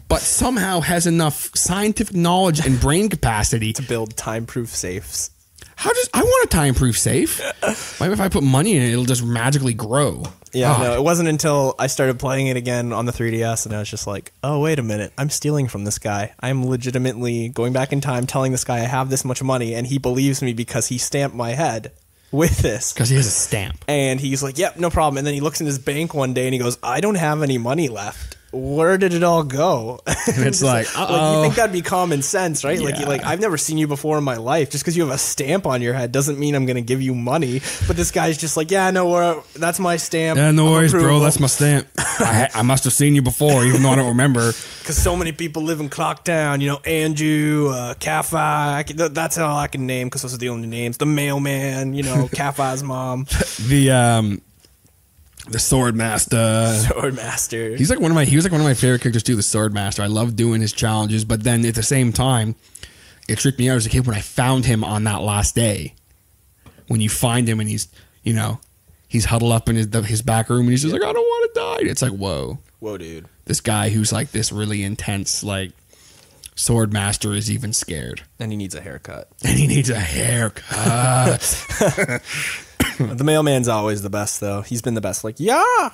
Speaker 2: But somehow has enough scientific knowledge and brain capacity.
Speaker 1: To build time-proof safes.
Speaker 2: How does I want a time proof safe? Maybe if I put money in it, it'll just magically grow.
Speaker 1: Yeah,
Speaker 2: God.
Speaker 1: no, it wasn't until I started playing it again on the 3DS and I was just like, oh, wait a minute. I'm stealing from this guy. I'm legitimately going back in time telling this guy I have this much money and he believes me because he stamped my head with this.
Speaker 2: because he has a stamp.
Speaker 1: And he's like, yep, no problem. And then he looks in his bank one day and he goes, I don't have any money left. Where did it all go? And
Speaker 2: it's like,
Speaker 1: like you think that'd be common sense, right? Like, you,
Speaker 2: Yeah.
Speaker 1: like I've never seen you before in my life. Just because you have a stamp on your head doesn't mean I'm going to give you money. But this guy's just like, yeah, no, we're, that's my stamp.
Speaker 2: Yeah, no worries, bro. That's my stamp. I, I must have seen you before, even though I don't remember.
Speaker 1: because so many people live in Clocktown. You know, Andrew, uh, Kafei. I can, th- that's all I can name because those are the only names. The mailman. You know, Kafei's mom.
Speaker 2: The um, The Sword Master.
Speaker 1: Sword Master.
Speaker 2: He's like one of my he was like one of my favorite characters too, the Sword Master. I love doing his challenges, but then at the same time, it tricked me out as a kid when I found him on that last day. When you find him and he's you know he's huddled up in his his back room and he's just like I don't want to die. It's like whoa,
Speaker 1: Whoa, dude.
Speaker 2: this guy who's like this really intense like sword master is even scared
Speaker 1: And he needs a haircut.
Speaker 2: and he needs a haircut.
Speaker 1: the mailman's always the best, though. He's been the best. Like, yeah,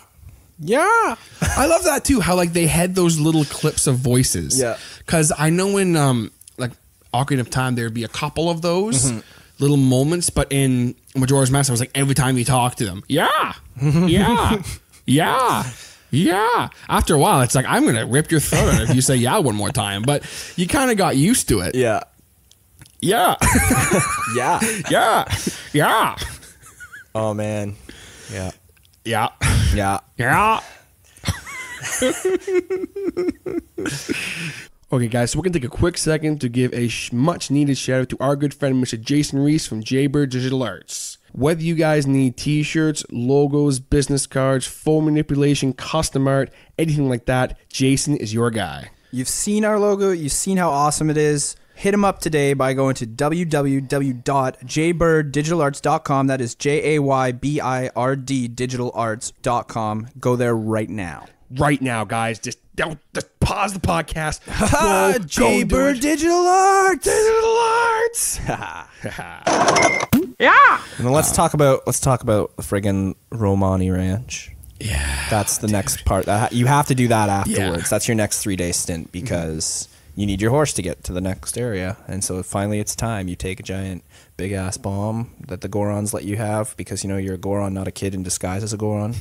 Speaker 1: yeah.
Speaker 2: I love that too. How like they had those little clips of voices.
Speaker 1: Yeah.
Speaker 2: Because I know in um like Ocarina of Time there'd be a couple of those little moments, but in Majora's Mask, I was like every time you talk to them, yeah, yeah, yeah. Yeah. After a while, it's like I'm gonna rip your throat out if you say yeah one more time. But you kind of got used to it.
Speaker 1: Yeah.
Speaker 2: Yeah.
Speaker 1: Yeah.
Speaker 2: yeah. Yeah.
Speaker 1: Oh, man. Yeah.
Speaker 2: Yeah.
Speaker 1: Yeah.
Speaker 2: Yeah. okay, guys, so we're going to take a quick second to give a sh- much needed shout out to our good friend, Mr. Jason Reese from Jaybird Digital Arts. Whether you guys need t shirts, logos, business cards, phone manipulation, custom art, anything like that, Jason is your guy.
Speaker 1: You've seen our logo. You've seen how awesome it is. Hit him up today by going to www.jaybirddigitalarts.com. That is J A Y B I R D digitalarts.com. Go there right now.
Speaker 2: Right now, guys, just don't just pause the podcast. Go- go
Speaker 1: Jaybird. Digital Arts.
Speaker 2: Digital Arts. yeah.
Speaker 1: And then let's talk about let's talk about the friggin' Romani Ranch.
Speaker 2: Yeah.
Speaker 1: That's the next part. That you have to do that afterwards.
Speaker 2: Yeah.
Speaker 1: That's your next three day stint because you need your horse to get to the next area. And so finally, it's time. You take a giant, big ass bomb that the Gorons let you have because you know you're a Goron, not a kid in disguise as a Goron.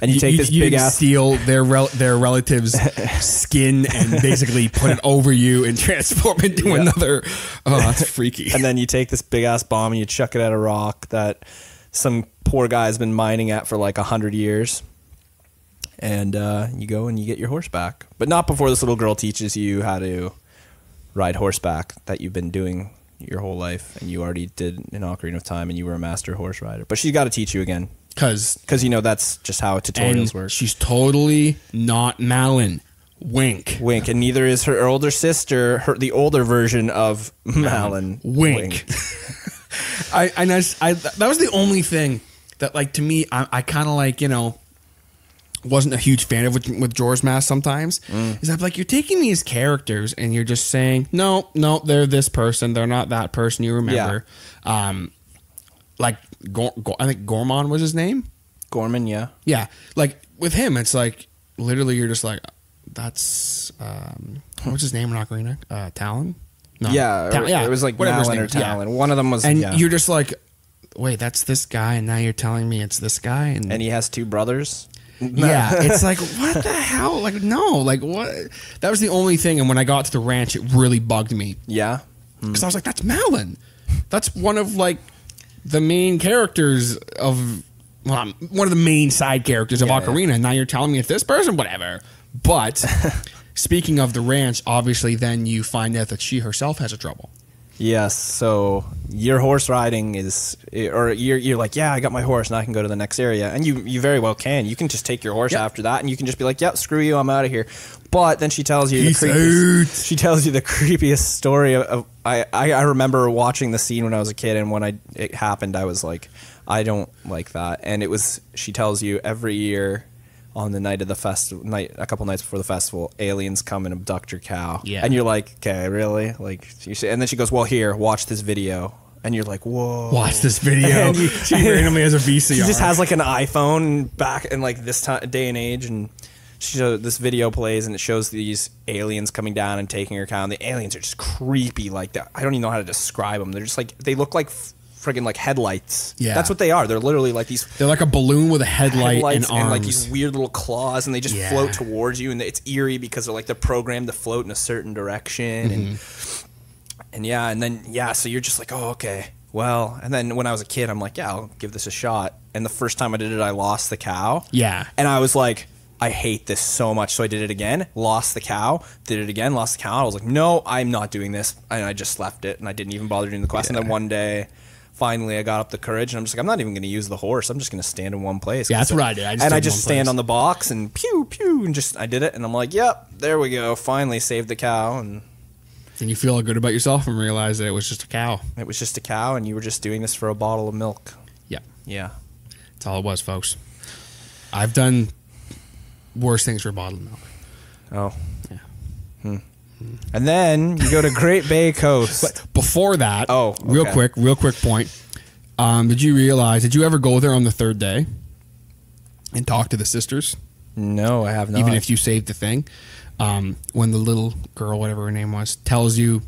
Speaker 1: And you, take this
Speaker 2: you
Speaker 1: big ass.
Speaker 2: steal their rel- their relatives' skin and basically put it over you and transform into
Speaker 1: Yeah.
Speaker 2: another. Oh, that's freaky.
Speaker 1: and then you take this big ass bomb and you chuck it at a rock that some poor guy's been mining at for like a hundred years. And uh, you go and you get your horse back, but not before this little girl teaches you how to ride horseback that you've been doing your whole life, and you already did an Ocarina of Time, and you were a master horse rider. But she's got to teach you again
Speaker 2: Because
Speaker 1: because you know that's just how tutorials work.
Speaker 2: she's totally not Malon. Wink.
Speaker 1: Wink, and neither is her older sister, her the older version of Malon.
Speaker 2: Wink. I and I, I that was the only thing that like to me I, I kind of like you know wasn't a huge fan of with, with Majora's Mask sometimes is that like you're taking these characters and you're just saying no no they're this person they're not that person you remember. Um like Gor- Gor- I think Gorman was his name?
Speaker 1: Gorman, yeah.
Speaker 2: yeah. Like with him it's like literally you're just like that's um what's his name in Ocarina uh Talon? No.
Speaker 1: Yeah,
Speaker 2: Ta-
Speaker 1: or- it was like
Speaker 2: whatever Malon
Speaker 1: or
Speaker 2: is, yeah.
Speaker 1: One of them was,
Speaker 2: and
Speaker 1: yeah.
Speaker 2: you're just like, wait, that's this guy, and now you're telling me it's this guy, and,
Speaker 1: and he has two brothers.
Speaker 2: yeah, it's like what the hell? Like no, like what? That was the only thing. And when I got to the ranch, it really bugged me
Speaker 1: Yeah, hmm.
Speaker 2: because I was like, that's Malon. That's one of like the main characters of well, one of the main side characters of
Speaker 1: Yeah,
Speaker 2: Ocarina. And now you're telling me it's this person, whatever. But speaking of the ranch, obviously, then you find out that she herself has a trouble.
Speaker 1: Yes. So your horse riding is, eh, or you're you're like, yeah, I got my horse, and I can go to the next area, and you you very well can. You can just take your horse
Speaker 2: Yep.
Speaker 1: after that, and you can just be like, yep, screw you, I'm out of here. But then she tells you
Speaker 2: Peace
Speaker 1: the creepiest, she tells you the creepiest story of. of I, I I remember watching the scene when I was a kid, and when I it happened, I was like, I don't like that. And it was she tells you every year. On the night of the festival, night a couple nights before the festival, aliens come and abduct your cow.
Speaker 2: Yeah.
Speaker 1: and you're like, okay, really? Like, you say, and then she goes, well, here, watch this video, and you're like, whoa,
Speaker 2: Watch this video.
Speaker 1: And you-
Speaker 2: she randomly has a VCR.
Speaker 1: She just has like an iPhone back in like this time, day and age, and she show, this video plays and it shows these aliens coming down and taking her cow. And the aliens are just creepy, like that. I don't even know how to describe them. They're just like they look like friggin' like headlights.
Speaker 2: Yeah.
Speaker 1: that's what they are. They're literally like these
Speaker 2: They're like a balloon with a headlight and arms.
Speaker 1: and like these weird little claws, and they just
Speaker 2: Yeah.
Speaker 1: float towards you, and it's eerie because they're like they're programmed to float in a certain direction, and
Speaker 2: Mm-hmm.
Speaker 1: and yeah, and then yeah, so you're just like, oh okay, well, and then when I was a kid, I'm like, yeah, I'll give this a shot, and the first time I did it, I lost the cow,
Speaker 2: Yeah.
Speaker 1: and I was like. I hate this so much, so I did it again. Lost the cow. Did it again. Lost the cow. I was like, "No, I'm not doing this," and I just left it, and I didn't even bother doing the quest. And then one day, finally I got up the courage and I'm just like I'm not even going to use the horse. I'm just going to stand in one place.
Speaker 2: Yeah, that's what I did. I just
Speaker 1: and I just stand
Speaker 2: place.
Speaker 1: on the box and pew pew and just I did it and I'm like, "Yep, there we go. Finally saved the cow." And
Speaker 2: And you feel good about yourself and realize that it was just a cow.
Speaker 1: it was just a cow and you were just doing this for a bottle of milk.
Speaker 2: Yeah,
Speaker 1: Yeah.
Speaker 2: that's all it was, folks. I've done worse things for bottled milk.
Speaker 1: Oh.
Speaker 2: Yeah.
Speaker 1: Hmm. And then you go to Great Bay Coast.
Speaker 2: But before that,
Speaker 1: Oh,
Speaker 2: real quick, real quick point. Um, did you realize? Did you ever go there on the third day and talk to the sisters?
Speaker 1: no, I have not.
Speaker 2: even if you saved the thing. Um, when the little girl, whatever her name was, tells you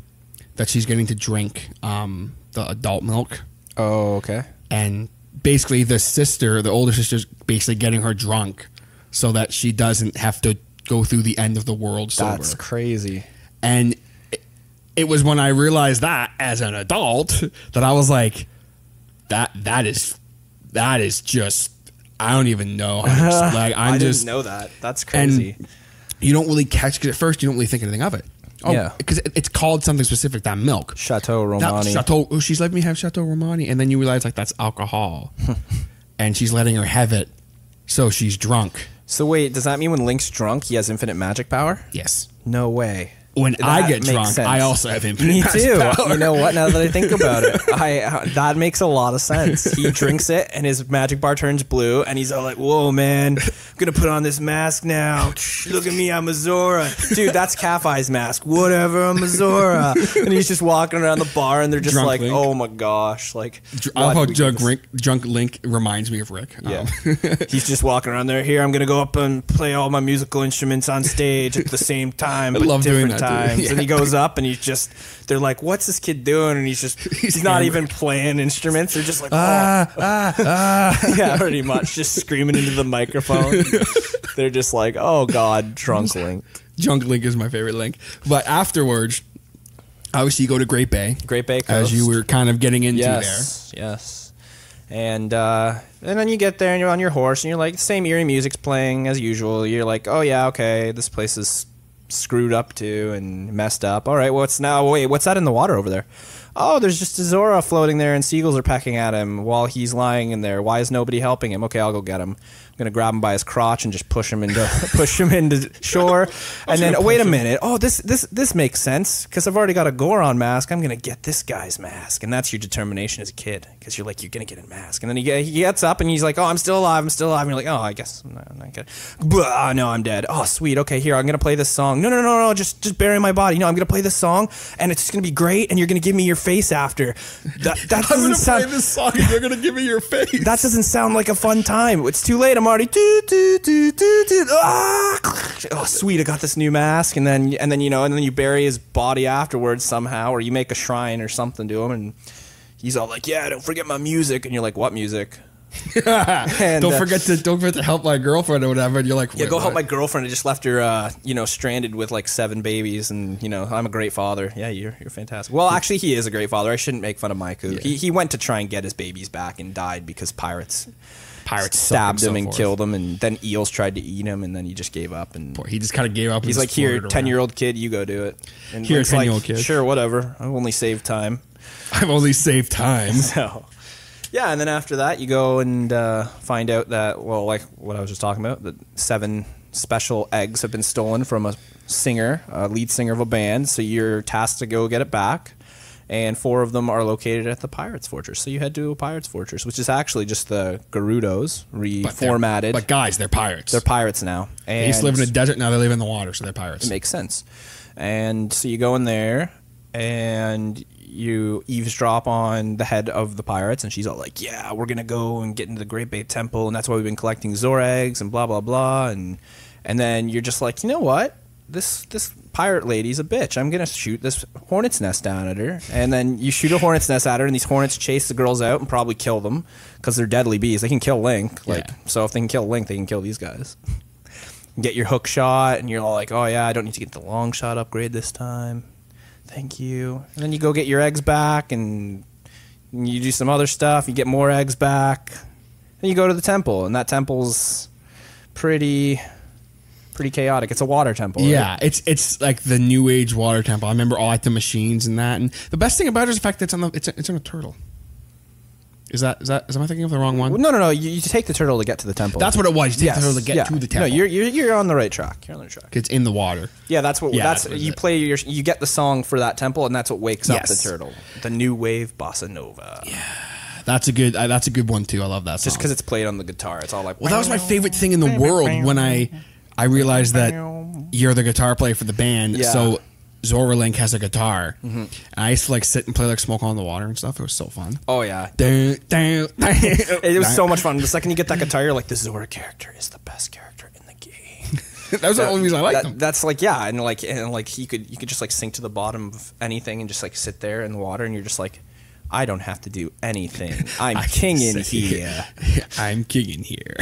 Speaker 2: that she's getting to drink um, the adult milk,
Speaker 1: Oh, okay.
Speaker 2: and basically the sister, the older sister's basically getting her drunk so that she doesn't have to go through the end of the world sober.
Speaker 1: That's crazy.
Speaker 2: And it, was when I realized that as an adult that I was like, that that is that is just I don't even know. How like I'm
Speaker 1: I
Speaker 2: just
Speaker 1: didn't know that. That's crazy.
Speaker 2: you don't really catch because at first you don't really think anything of it. Oh,
Speaker 1: Yeah.
Speaker 2: because it's called something specific. That milk.
Speaker 1: Chateau Romani.
Speaker 2: Chateau. Oh, she's letting me have Chateau Romani, and then you realize like that's alcohol, and she's letting her have it, so she's drunk.
Speaker 1: So wait, does that mean when Link's drunk, he has infinite magic power?
Speaker 2: Yes.
Speaker 1: No way.
Speaker 2: When I get drunk,
Speaker 1: sense.
Speaker 2: I also have infinite
Speaker 1: Me too.
Speaker 2: power.
Speaker 1: You know what? Now that I think about it, I that makes a lot of sense. He drinks it, and his magic bar turns blue, and he's all like, "Whoa, man! I'm gonna put on this mask now. Look at me, I'm a Zora, dude. That's Kafei's mask. Whatever, I'm a Zora." And he's just walking around the bar, and they're just
Speaker 2: Drunk
Speaker 1: like,
Speaker 2: Link.
Speaker 1: "Oh my gosh!" Like,
Speaker 2: I love
Speaker 1: what?
Speaker 2: how drunk Link, drunk Link reminds me of Rick.
Speaker 1: Yeah.
Speaker 2: Um,
Speaker 1: He's just walking around there. Here, I'm going to go up and play all my musical instruments on stage at the same time,
Speaker 2: I love doing that, dude.
Speaker 1: times.
Speaker 2: Yeah.
Speaker 1: And he goes up and he's just, they're like, what's this kid doing? And he's just, he's, not even playing instruments. They're just like, oh.
Speaker 2: ah, ah, ah.
Speaker 1: yeah, pretty much. Just screaming into the microphone. they're just like, oh God, drunk Link.
Speaker 2: Drunk Link is my favorite Link. But afterwards, obviously, you go to Great Bay,
Speaker 1: Great Bay Coast.
Speaker 2: as you were kind of getting into
Speaker 1: yes, yes. And uh, and then you get there and you're on your horse and you're like, same eerie music's playing as usual. You're like, oh yeah, okay, this place is screwed up too and messed up. All right, what's now? Wait, what's that in the water over there? Oh, there's just a Zora floating there and seagulls are pecking at him while he's lying in there. Why is nobody helping him? Okay, I'll go get him. Gonna grab him by his crotch and just push him into push him into shore. and then wait a minute. Oh, this this this makes sense because I've already got a Goron mask. I'm gonna get this guy's mask, and that's your determination as a kid because you're like you're gonna get a mask, and then he, get, he gets up and he's like, oh, I'm still alive, I'm still alive. And you're like, oh, I guess I'm not, I'm not good. Blah, oh, no, I'm dead. Oh, sweet. Okay, here I'm gonna play this song. No, no, no, no, just just bury my body. No, I'm gonna play this song, and it's just gonna be great, and you're gonna give me your face after. That that
Speaker 2: I'm
Speaker 1: doesn't
Speaker 2: gonna play
Speaker 1: sound.
Speaker 2: this song, and you're gonna give me your face.
Speaker 1: That doesn't sound like a fun time. It's too late. I'm already doo, doo, doo, doo, doo. Ah! Oh, sweet! I got this new mask, and then and then you know, and then you bury his body afterwards somehow, or you make a shrine or something to him, and he's all like, "Yeah, don't forget my music," and you're like, "What music?" And,
Speaker 2: don't
Speaker 1: uh,
Speaker 2: forget to don't forget to help my girlfriend or whatever. And you're like,
Speaker 1: Yeah,
Speaker 2: "Wait,
Speaker 1: go help my girlfriend. I just left her, uh, you know, stranded with like seven babies, and you know, I'm a great father. Yeah, you're you're fantastic. Well, actually, he is a great father. I shouldn't make fun of Mikau. He he went to try and get his babies back and died because pirates
Speaker 2: pirates
Speaker 1: stabbed him
Speaker 2: so
Speaker 1: and killed him, and then eels tried to eat him, and then he just gave up. And
Speaker 2: He just kind of gave up.
Speaker 1: he's like, "Here, ten year old kid, you go do it." And
Speaker 2: Here, 10-year-old kid.
Speaker 1: Sure, whatever. I've only saved time.
Speaker 2: I've only saved time.
Speaker 1: So, yeah, and then after that, you go and uh, find out that, well, like what I was just talking about, that seven special eggs have been stolen from a singer, a lead singer of a band. So you're tasked to go get it back. And four of them are located at the Pirates Fortress. So you head to a Pirates Fortress, which is actually just the Gerudos
Speaker 2: But
Speaker 1: reformatted.
Speaker 2: But guys, they're pirates.
Speaker 1: they're pirates now. And
Speaker 2: they used to live in a desert. Now they live in the water, so they're pirates.
Speaker 1: it makes sense. And so you go in there and you eavesdrop on the head of the pirates, and she's all like, "Yeah, we're gonna go and get into the Great Bay Temple, and that's why we've been collecting Zor eggs and blah blah blah." And and then you're just like, you know what? This this pirate lady's a bitch. I'm gonna shoot this hornet's nest down at her, and then you shoot a hornet's nest at her, and these hornets chase the girls out and probably kill them because they're deadly bees. They can kill Link, like
Speaker 2: Yeah.
Speaker 1: so. If they can kill Link, they can kill these guys get your hook shot and you're all like, oh yeah, I don't need to get the long shot upgrade this time. Thank you. And then you go get your eggs back and you do some other stuff. You get more eggs back. and you go to the temple and that temple's pretty pretty chaotic. It's a water temple. right?
Speaker 2: Yeah, it's it's like the new age water temple. I remember all like the machines and that. And the best thing about it is the fact that it's on the it's, a, it's on a turtle. Is that is that is am I thinking of the wrong one?
Speaker 1: No, no, no. You, you take the turtle to get to the temple.
Speaker 2: That's what it was. You take
Speaker 1: Yes,
Speaker 2: the turtle to get
Speaker 1: yeah.
Speaker 2: to the temple.
Speaker 1: No, you're, you're you're on the right track. You're on the right track.
Speaker 2: it's in the water.
Speaker 1: Yeah, that's what.
Speaker 2: Yeah,
Speaker 1: that's
Speaker 2: that was
Speaker 1: you
Speaker 2: it.
Speaker 1: play your. You get the song for that temple, and that's what wakes up
Speaker 2: Yes.
Speaker 1: the turtle. The new wave bossa nova. Yeah.
Speaker 2: That's a good. Uh, that's a good one too. I love that.
Speaker 1: Just
Speaker 2: song.
Speaker 1: because it's played on the guitar, it's all like.
Speaker 2: Well, that was my favorite thing in the world when I I realized that you're the guitar player for the band.
Speaker 1: Yeah.
Speaker 2: So Zora Link has a guitar, mm-hmm. and I used to like sit and play like Smoke on the Water and stuff. It was so fun.
Speaker 1: Oh yeah.
Speaker 2: Dun, dun, dun.
Speaker 1: It was so much fun. The second you get that guitar, you're like, the Zora character is the best character in the game.
Speaker 2: that was the only reason I liked
Speaker 1: That-
Speaker 2: them.
Speaker 1: That's like yeah, and like and like you could you could just like sink to the bottom of anything and just like sit there in the water, and you're just like, I don't have to do anything. I'm king in here.
Speaker 2: I'm king in here.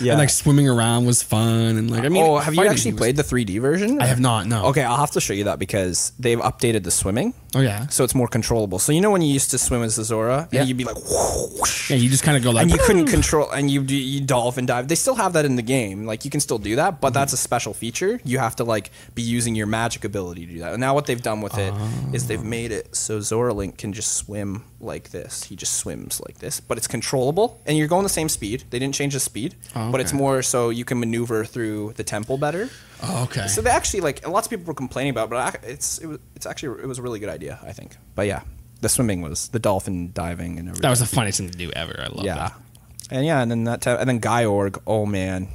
Speaker 1: Yeah.
Speaker 2: And like swimming around was fun, and like I mean,
Speaker 1: oh, have you actually
Speaker 2: was-
Speaker 1: played the 3D version?
Speaker 2: I have not. No.
Speaker 1: Okay, I'll have to show you that because they've updated the swimming.
Speaker 2: Oh yeah.
Speaker 1: So it's more controllable. So you know when you used to swim as the Zora,
Speaker 2: Yeah.
Speaker 1: and you'd be like, whoosh,
Speaker 2: Yeah, you just kind of go like,
Speaker 1: and you couldn't control, and you you dolphin dive. They still have that in the game. Like you can still do that, but mm-hmm. that's a special feature. You have to like be using your magic ability to do that. And now what they've done with it is they've oh. made it so Zora Link can just swim like this. He just swims like this, but it's controllable, and you're going the same speed. They didn't change the speed,
Speaker 2: Oh,
Speaker 1: but it's more so you can maneuver through the temple better.
Speaker 2: Oh, okay.
Speaker 1: So they actually like lots of people were complaining about, it, but it's it was it's actually it was a really good idea, I think. But yeah, the swimming was the dolphin diving and everything.
Speaker 2: that was the funniest thing to do ever. I love
Speaker 1: yeah,
Speaker 2: that.
Speaker 1: and yeah, and then that time, and then Gyorg. Oh man,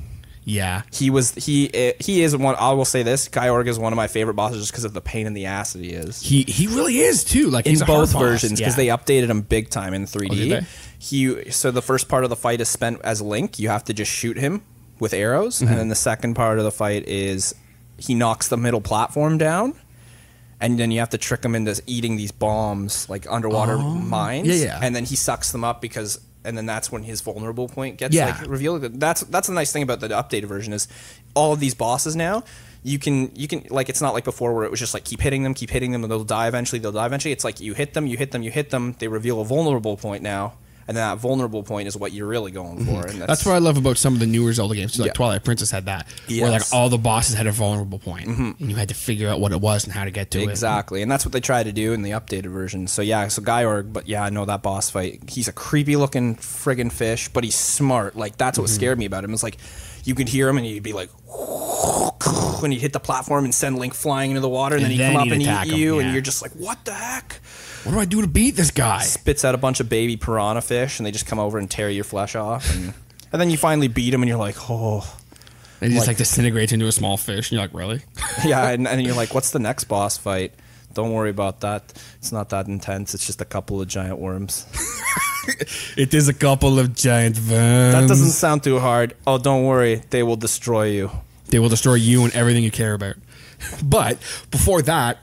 Speaker 2: Yeah.
Speaker 1: he was he eh, he is one. I will say this: Gyorg is one of my favorite bosses just because of the pain in the ass that he is.
Speaker 2: He he really is too. Like
Speaker 1: in
Speaker 2: he's
Speaker 1: both versions because
Speaker 2: Yeah.
Speaker 1: they updated him big time in 3D.
Speaker 2: Oh?
Speaker 1: He so the first part of the fight is spent as Link. You have to just shoot him with arrows,
Speaker 2: Mm-hmm.
Speaker 1: and then the second part of the fight is he knocks the middle platform down, and then you have to trick him into eating these bombs like underwater oh. mines.
Speaker 2: Oh. Yeah, yeah.
Speaker 1: And then he sucks them up because. And then that's when his vulnerable point gets
Speaker 2: Yeah.
Speaker 1: like revealed. That's that's the nice thing about the updated version is all of these bosses now you can you can like it's not like before where it was just like keep hitting them, keep hitting them, and they'll die eventually. They'll die eventually. It's like you hit them, you hit them, you hit them. They reveal a vulnerable point now, and then that vulnerable point is what you're really going for. And
Speaker 2: That's what I love about some of the newer Zelda games. Like
Speaker 1: Yeah.
Speaker 2: Twilight Princess had that, where like
Speaker 1: Mm-hmm.
Speaker 2: all the bosses had a vulnerable point, and you had to figure out what it was and how to get to it.
Speaker 1: Exactly, and that's what they try to do in the updated version. So yeah, so Gyorg, but yeah, I know that boss fight. He's a creepy looking friggin' fish, but he's smart. Like that's
Speaker 2: Mm-hmm.
Speaker 1: what scared me about him. It's like you could hear him and he'd be like, when he'd hit the platform and send Link flying into the water, and,
Speaker 2: And
Speaker 1: then he'd
Speaker 2: then
Speaker 1: come up and eat
Speaker 2: him,
Speaker 1: you,
Speaker 2: yeah.
Speaker 1: and you're just like, what the heck?
Speaker 2: What do I do to beat this guy?
Speaker 1: Spits out a bunch of baby piranha fish, and they just come over and tear your flesh off, and, and then you finally beat him, and you're like, oh.
Speaker 2: And he just
Speaker 1: Like-
Speaker 2: like disintegrates into a small fish, and you're like, really?
Speaker 1: yeah, and, and you're like, what's the next boss fight? Don't worry about that. It's not that intense. It's just a couple of giant worms.
Speaker 2: it is a couple of giant worms.
Speaker 1: That doesn't sound too hard. Oh, don't worry. They will destroy you.
Speaker 2: They will destroy you and everything you care about. but before that,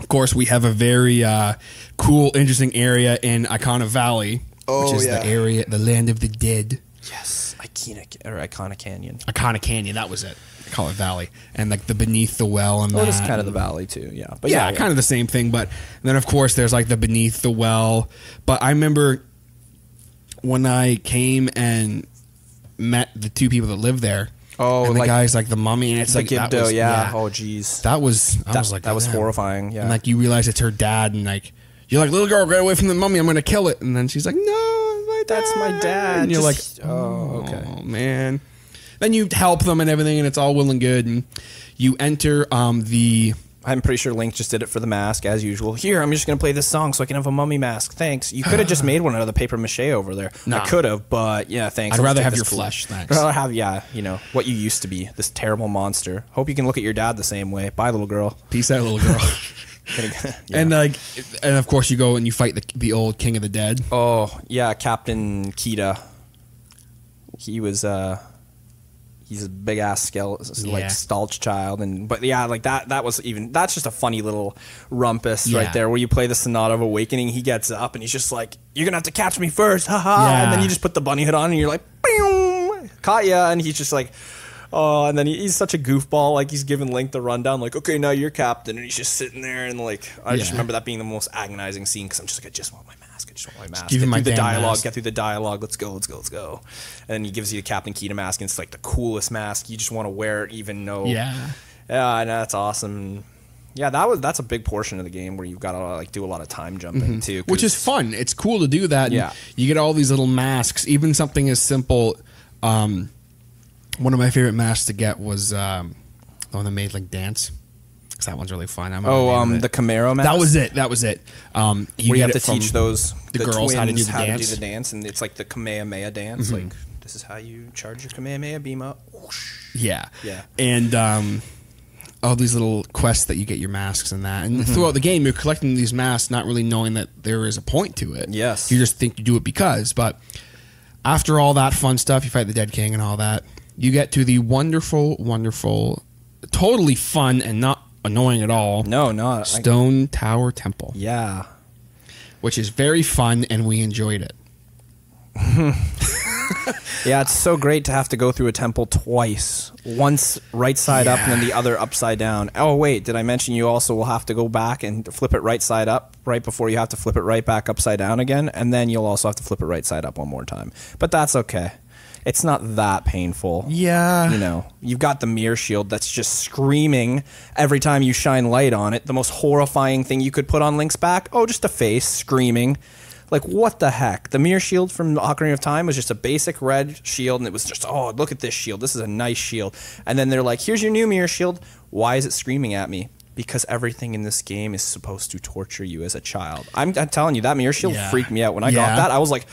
Speaker 2: of course, we have a very uh, cool, interesting area in Ikana Valley,
Speaker 1: Oh,
Speaker 2: which is
Speaker 1: yeah.
Speaker 2: the area, the land of the dead.
Speaker 1: Yes, Iconic or Iconic Canyon.
Speaker 2: Ikana Canyon, that was it. I call it Valley, and like the beneath the well and
Speaker 1: Oh,
Speaker 2: that.
Speaker 1: it's kind of the valley too. Yeah, but
Speaker 2: yeah, kind of the same thing. But then, of course, there's like the beneath the well. But I remember when I came and met the two people that live there.
Speaker 1: Oh,
Speaker 2: and the
Speaker 1: like-
Speaker 2: guy's like the mummy, and it's like that was-
Speaker 1: yeah. Oh, jeez.
Speaker 2: that was I
Speaker 1: That-
Speaker 2: was like
Speaker 1: that was
Speaker 2: "Damn."
Speaker 1: horrifying, yeah.
Speaker 2: and like you realize it's her dad, and like you're like little girl, get away from the mummy, I'm gonna kill it, and then she's like, no, dad.
Speaker 1: That's my dad.
Speaker 2: and you're
Speaker 1: Just-
Speaker 2: like,
Speaker 1: oh,
Speaker 2: oh,
Speaker 1: okay.
Speaker 2: man. Then you help them and everything, and it's all well and good, and you enter um, the
Speaker 1: I'm pretty sure Link just did it for the mask as usual. Here, I'm just gonna play this song so I can have a mummy mask. Thanks. You could have just made one out of the paper mache over there.
Speaker 2: Nah.
Speaker 1: I could have, but yeah, thanks.
Speaker 2: I'd
Speaker 1: I'll
Speaker 2: rather have your flesh, thanks.
Speaker 1: I'd rather have yeah, you know what you used to be, this terrible monster. Hope you can look at your dad the same way. Bye, little girl.
Speaker 2: peace out, little girl.
Speaker 1: Yeah.
Speaker 2: And like, and of course you go and you fight the the old king of the dead.
Speaker 1: Oh yeah, Captain Keeta. He was uh he's a big ass skeleton like
Speaker 2: Yeah.
Speaker 1: Stalchild and but yeah, like that that was even that's just a funny little rumpus
Speaker 2: Yeah.
Speaker 1: right there where you play the Sonata of Awakening, he gets up and he's just like, You're gonna have to catch me first, haha
Speaker 2: Yeah.
Speaker 1: and then you just put the bunny hood on and you're like, Boom caught ya and he's just like Oh, and then he, he's such a goofball. Like he's giving Link the rundown. Like, okay, now you're captain, and he's just sitting there, and like, I just remember that being the most agonizing scene because I'm just like, I just want my mask. I just want my mask.
Speaker 2: give him
Speaker 1: Get
Speaker 2: my
Speaker 1: through the dialogue.
Speaker 2: mask.
Speaker 1: Get through the dialogue. Let's go. Let's go. Let's go. And then he gives you the Captain Keeta mask, and it's like the coolest mask. You just want to wear it, even though.
Speaker 2: Yeah.
Speaker 1: Yeah, I know that's awesome. Yeah, that was that's a big portion of the game where you've got to like do a lot of time jumping too,
Speaker 2: Mm-hmm. which
Speaker 1: 'cause-
Speaker 2: is fun. It's cool to do that.
Speaker 1: Yeah.
Speaker 2: you get all these little masks. Even something as simple. Um, one of my favorite masks to get was um, the one that made like dance. 'Cause that one's really fun. I'm
Speaker 1: oh um the Kamaro mask.
Speaker 2: that was it. That was it. Um, you
Speaker 1: where you have to
Speaker 2: it from
Speaker 1: teach those
Speaker 2: the girls how to do
Speaker 1: twins
Speaker 2: the
Speaker 1: how
Speaker 2: dance. Mm-hmm.
Speaker 1: to do the dance, and it's like the Kamehameha dance. Like this is how you charge your Kamehameha beam up. Whoosh.
Speaker 2: Yeah.
Speaker 1: Yeah.
Speaker 2: And um, all these little quests that you get your masks and that.
Speaker 1: Mm-hmm.
Speaker 2: And throughout the game, you're collecting these masks, not really knowing that there is a point to it.
Speaker 1: Yes.
Speaker 2: You just think you do it because. But after all that fun stuff, you fight the Dead King and all that, you get to the wonderful, wonderful, totally fun and not annoying at all
Speaker 1: No, not
Speaker 2: Stone Tower Temple,
Speaker 1: yeah.
Speaker 2: which is very fun and we enjoyed it.
Speaker 1: Yeah, it's so great to have to go through a temple twice. Once right side up and then the other upside down. Oh wait, did I mention you also will have to go back and flip it right side up right before you have to flip it right back upside down again and then you'll also have to flip it right side up one more time. But that's okay. It's not that painful.
Speaker 2: Yeah.
Speaker 1: You know, you've got the mirror shield that's just screaming every time you shine light on it. The most horrifying thing you could put on Link's back. Oh, just a face screaming. Like, what the heck? The mirror shield from the Ocarina of Time was just a basic red shield, and it was just, oh, look at this shield. This is a nice shield. And then they're like, here's your new mirror shield. Why is it screaming at me? Because everything in this game is supposed to torture you as a child. I'm, I'm telling you, that mirror shield
Speaker 2: Yeah.
Speaker 1: freaked me out. When I
Speaker 2: Yeah.
Speaker 1: got that, I was like,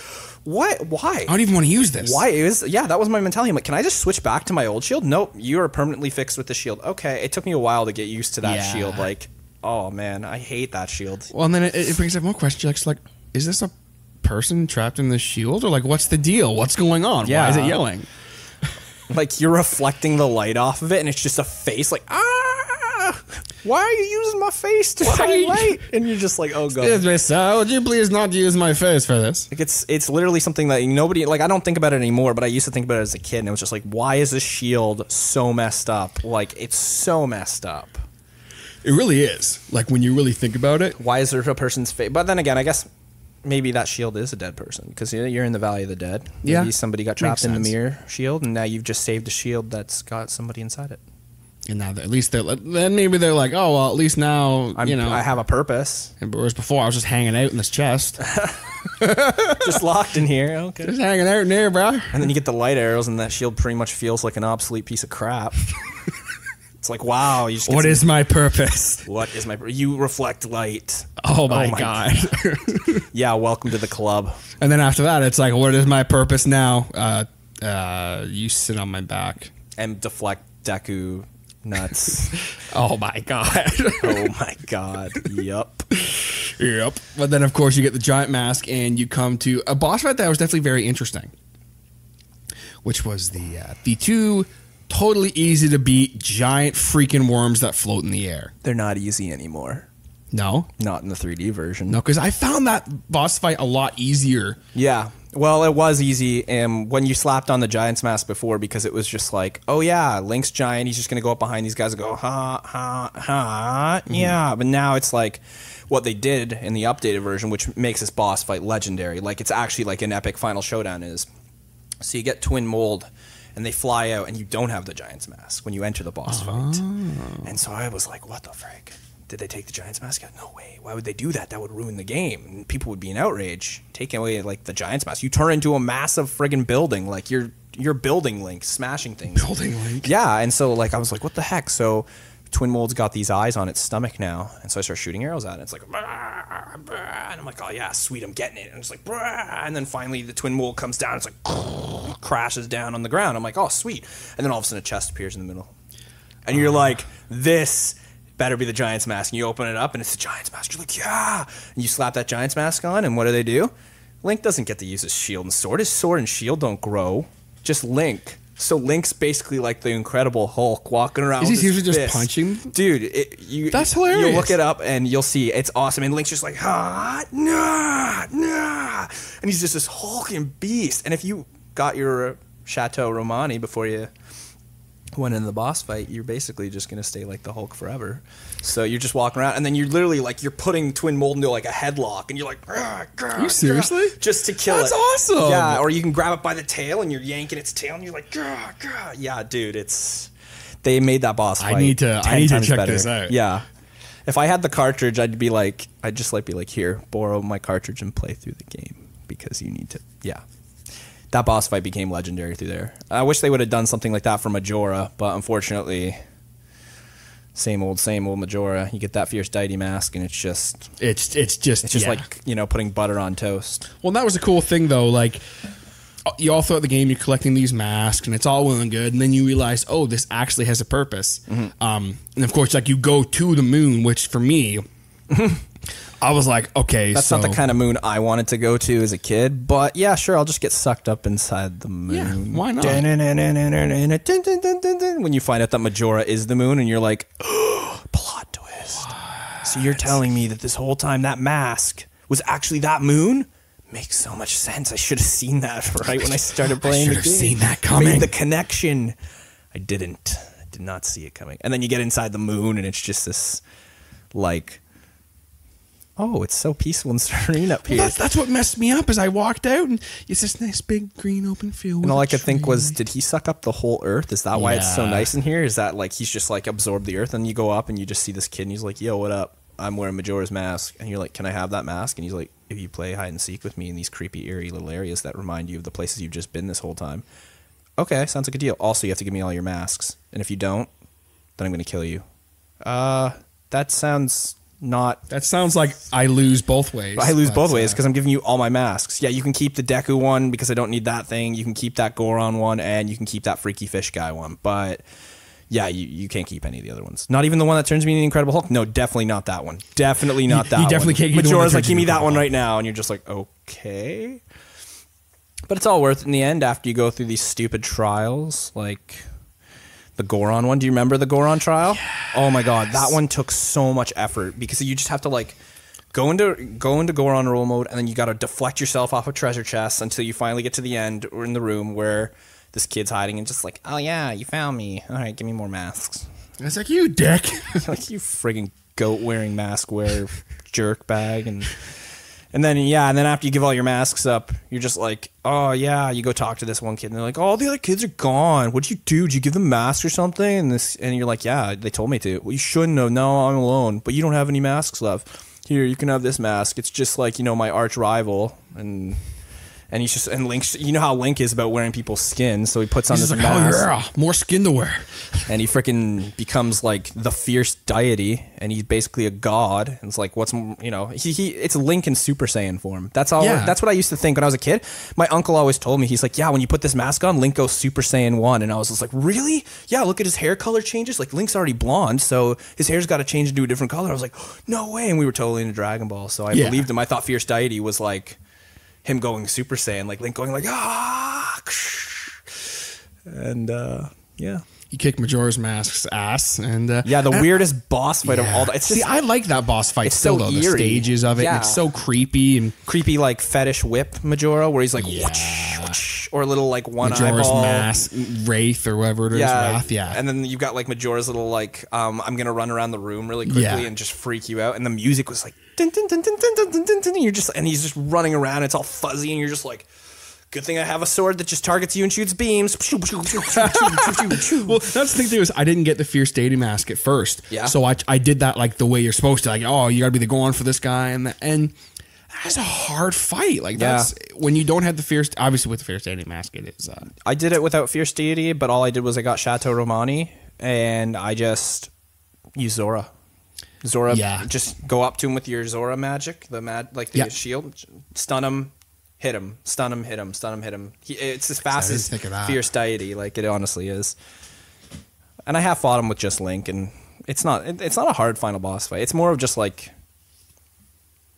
Speaker 1: what? Why?
Speaker 2: I don't even want to use this.
Speaker 1: Why is yeah? That was my mentality. I'm like, can I just switch back to my old shield? Nope, you are permanently fixed with the shield. Okay, it took me a while to get used to that
Speaker 2: Yeah.
Speaker 1: shield. Like, oh man, I hate that shield.
Speaker 2: Well, and then it, it brings up more questions. Like, like, is this a person trapped in the shield, or like, what's the deal? What's going on? Why is it yelling?
Speaker 1: Like you're reflecting the light off of it, and it's just a face. Like, ah, why are you using my face to
Speaker 2: Why
Speaker 1: shine light? And you're just like, oh god.
Speaker 2: Excuse me, sir. Would you please not use my face for this?
Speaker 1: Like it's it's literally something that nobody like. I don't think about it anymore, but I used to think about it as a kid, and it was just like, why is this shield so messed up? Like it's so messed up.
Speaker 2: It really is. Like when you really think about it.
Speaker 1: why is there a person's face? But then again, I guess maybe that shield is a dead person because you're in the Valley of the Dead. Maybe
Speaker 2: Yeah.
Speaker 1: somebody got
Speaker 2: Makes
Speaker 1: trapped in the mirror shield, and now you've just saved a shield that's got somebody inside it.
Speaker 2: And now, at least they're then maybe they're like, oh well, at least now
Speaker 1: I'm,
Speaker 2: you know.
Speaker 1: I have a purpose.
Speaker 2: Whereas before I was just hanging out in this chest,
Speaker 1: just locked in here. Okay.
Speaker 2: just hanging out in there, bro.
Speaker 1: And then you get the light arrows, and that shield pretty much feels like an obsolete piece of crap. it's like wow, you
Speaker 2: What
Speaker 1: some-
Speaker 2: is my purpose?
Speaker 1: what is my you reflect light?
Speaker 2: Oh my,
Speaker 1: my
Speaker 2: god!
Speaker 1: Yeah, welcome to the club.
Speaker 2: and then after that, it's like, what is my purpose now? Uh, uh, you sit on my back.
Speaker 1: And deflect Deku nuts.
Speaker 2: Oh my god!
Speaker 1: oh my god. Yup.
Speaker 2: Yep. But then, of course, you get the giant mask, and you come to a boss fight that was definitely very interesting, which was the uh, the two totally easy to beat giant freaking worms that float in the air.
Speaker 1: They're not easy anymore.
Speaker 2: No,
Speaker 1: Not in the 3D version.
Speaker 2: no, because I found that boss fight a lot easier.
Speaker 1: Yeah. Well, it was easy and when you slapped on the Giant's mask before because it was just like, oh yeah, Link's giant. He's just gonna go up behind these guys and go ha ha ha. Mm-hmm. Yeah. But now it's like what they did in the updated version, which makes this boss fight legendary. Like it's actually like an epic final showdown is. So you get Twin Mold, and they fly out, and you don't have the Giant's mask when you enter the boss fight. Oh. And so I was like, what the frick? Did they take the Giants mask out? No way. Why would they do that? That would ruin the game. People would be in outrage. Taking away like the Giants mask. You turn into a massive friggin' building. Like you're you're building Link, smashing things.
Speaker 2: Building Link.
Speaker 1: Yeah, and so like I was like, what the heck? So Twin Mold's got these eyes on its stomach now, and so I start shooting arrows at it. It's like, "Brah, brah," and I'm like, oh yeah, sweet, I'm getting it. And it's like, "Brah," and then finally the Twin Mold comes down. It's like crashes down on the ground. I'm like, oh sweet, and then all of a sudden a chest appears in the middle, and you're uh. like, this better be the Giant's mask. And you open it up, and it's the Giant's mask. You're like, yeah, and you slap that Giant's mask on, and what do they do? Link doesn't get to use his shield and sword. His sword and shield don't grow. Just Link. So Link's basically like the Incredible Hulk walking around.
Speaker 2: Is he
Speaker 1: his
Speaker 2: seriously just punching?
Speaker 1: Dude, it, you
Speaker 2: That's hilarious.
Speaker 1: look it up and you'll see it's awesome. And Link's just like, ah, nah, nah, and he's just this hulking beast. And if you got your Chateau Romani before you went in the boss fight, you're basically just gonna stay like the Hulk forever. So you're just walking around, and then you're literally like you're putting Twin Mold into like a headlock, and you're like, "Grr, grr,
Speaker 2: you seriously?
Speaker 1: grr," just to kill
Speaker 2: That's
Speaker 1: it.
Speaker 2: That's awesome.
Speaker 1: Yeah, or you can grab it by the tail and you're yanking its tail, and you're like, grr, grr. yeah, dude, it's they made that boss.
Speaker 2: I need to- I need to check
Speaker 1: better.
Speaker 2: this out.
Speaker 1: Yeah, if I had the cartridge, I'd be like, I'd just like be like, here, borrow my cartridge and play through the game because you need to. Yeah, that boss fight became legendary through there. I wish they would have done something like that for Majora, but unfortunately, same old, same old Majora. You get that fierce deity mask, and it's just,
Speaker 2: It's it's just
Speaker 1: it's just
Speaker 2: yeah.
Speaker 1: like you know, putting butter on toast.
Speaker 2: Well, that was a cool thing though. Like you all throughout the game, you're collecting these masks, and it's all well and good. And then you realize, oh, this actually has a purpose.
Speaker 1: Mm-hmm.
Speaker 2: Um, and of course, like you go to the moon, which for me, I was like, okay,
Speaker 1: That's
Speaker 2: so,
Speaker 1: not the kind of moon I wanted to go to as a kid, but yeah, sure, I'll just get sucked up inside the moon.
Speaker 2: Yeah, why not?
Speaker 1: When you find out that Majora is the moon, and you're like, plot twist. So you're telling me that this whole time that mask was actually that moon? Makes so much sense. I should have seen that right when I started playing
Speaker 2: should
Speaker 1: the
Speaker 2: have
Speaker 1: game.
Speaker 2: seen that coming.
Speaker 1: Made the connection. I didn't. I did not see it coming. And then you get inside the moon, and it's just this, like, oh, it's so peaceful and serene up
Speaker 2: Well,
Speaker 1: here.
Speaker 2: that's, that's what messed me up. As I walked out, and it's this nice big green open field.
Speaker 1: And all I could think was, did he suck up the whole Earth? Is that why it's so nice in here? Is that like he's just like absorbed the Earth? And you go up and you just see this kid, and he's like, "Yo, what up? I'm wearing Majora's mask." And you're like, "Can I have that mask?" And he's like, "If you play hide and seek with me in these creepy, eerie little areas that remind you of the places you've just been this whole time." Okay, sounds like a deal. Also, you have to give me all your masks, and if you don't, then I'm going to kill you. Uh, that sounds not
Speaker 2: that sounds like I lose both ways.
Speaker 1: I lose
Speaker 2: but,
Speaker 1: both ways
Speaker 2: uh,
Speaker 1: because I'm giving you all my masks. Yeah, you can keep the Deku one because I don't need that thing. You can keep that Goron one, and you can keep that Freaky Fish guy one. But yeah, you, you can't keep any of the other ones. Not even the one that turns me into the Incredible Hulk. No, definitely not that one. Definitely not
Speaker 2: You-
Speaker 1: that.
Speaker 2: you definitely
Speaker 1: one.
Speaker 2: can't keep the one that
Speaker 1: Majora's like, give me that one right now, and you're just like, okay. But it's all worth it in the end after you go through these stupid trials, like the Goron one. Do you remember the Goron trial? Oh my god, that one took so much effort because you just have to like go into go into Goron roll mode and then you got to deflect yourself off of treasure chests until you finally get to the end or in the room where this kid's hiding and just like, "Oh yeah, you found me. All right, give me more masks."
Speaker 2: And It's like you dick.
Speaker 1: like you frigging goat wearing mask wear jerk bag and and then yeah and then after you give all your masks up you're just like oh yeah you go talk to this one kid. And they're like all the other kids are gone. What'd you do? Did you give them masks or something? And this and you're like yeah they told me to. Well you shouldn't have. No i'm alone but you don't have any masks left. Here you can have this mask. It's just like you know my arch rival and and he's just and Link. You know how Link is about wearing people's skin, so he puts on
Speaker 2: He's
Speaker 1: this
Speaker 2: like, oh yeah, more skin to wear.
Speaker 1: and he freaking becomes like the fierce deity, and he's basically a god. And it's like, what's you know, he, he it's Link in Super Saiyan form. That's all.
Speaker 2: Yeah.
Speaker 1: That's what I used to think when I was a kid. My uncle always told me, he's like, yeah, when you put this mask on, Link goes Super Saiyan one, and I was just like, really? Yeah, look at his hair color changes. Like Link's already blonde, so his hair's got to change into a different color. I was like, no way. And we were totally into Dragon Ball, so I
Speaker 2: Yeah.
Speaker 1: believed him. I thought fierce deity was like him going Super Saiyan, like Link going like ah, and uh, yeah.
Speaker 2: You kick Majora's Mask's ass, and uh,
Speaker 1: Yeah, the
Speaker 2: and-
Speaker 1: weirdest boss fight of all. The, it's
Speaker 2: See,
Speaker 1: just
Speaker 2: I like that boss fight
Speaker 1: it's
Speaker 2: still
Speaker 1: so
Speaker 2: though. The
Speaker 1: eerie.
Speaker 2: stages of it,
Speaker 1: Yeah.
Speaker 2: it's so creepy and
Speaker 1: creepy, like fetish whip Majora, where he's like,
Speaker 2: Yeah.
Speaker 1: whoosh, whoosh, or a little like one eye?
Speaker 2: Majora's
Speaker 1: eyeball.
Speaker 2: Mask, Wraith, or whatever it is.
Speaker 1: Yeah,
Speaker 2: Wrath, yeah.
Speaker 1: and then you've got like Majora's little like, um, I'm gonna run around the room really quickly
Speaker 2: Yeah.
Speaker 1: and just freak you out. And the music was like, dun, dun, dun, dun, dun, dun, dun, dun, you're just, and he's just running around. It's all fuzzy, and you're just like, good thing I have a sword that just targets you and shoots beams.
Speaker 2: well, that's the thing too is I didn't get the Fierce Deity mask at first.
Speaker 1: Yeah.
Speaker 2: So I, I did that like the way you're supposed to. Like, oh, you got to be the going for this guy, and and that's a hard fight. Like
Speaker 1: Yeah.
Speaker 2: that's when you don't have the Fierce. Obviously, with the Fierce Deity mask, it is. Uh,
Speaker 1: I did it without Fierce Deity, but all I did was I got Chateau Romani and I just used Zora. Zora,
Speaker 2: Yeah.
Speaker 1: just go up to him with your Zora magic, the mad like the
Speaker 2: Yeah.
Speaker 1: shield, stun him, hit him, stun him, hit him, stun him, hit him. He, it's as fast as
Speaker 2: think of that.
Speaker 1: Fierce Deity, like it honestly is. And I have fought him with just Link, and it's not it, it's not a hard final boss fight. It's more of just like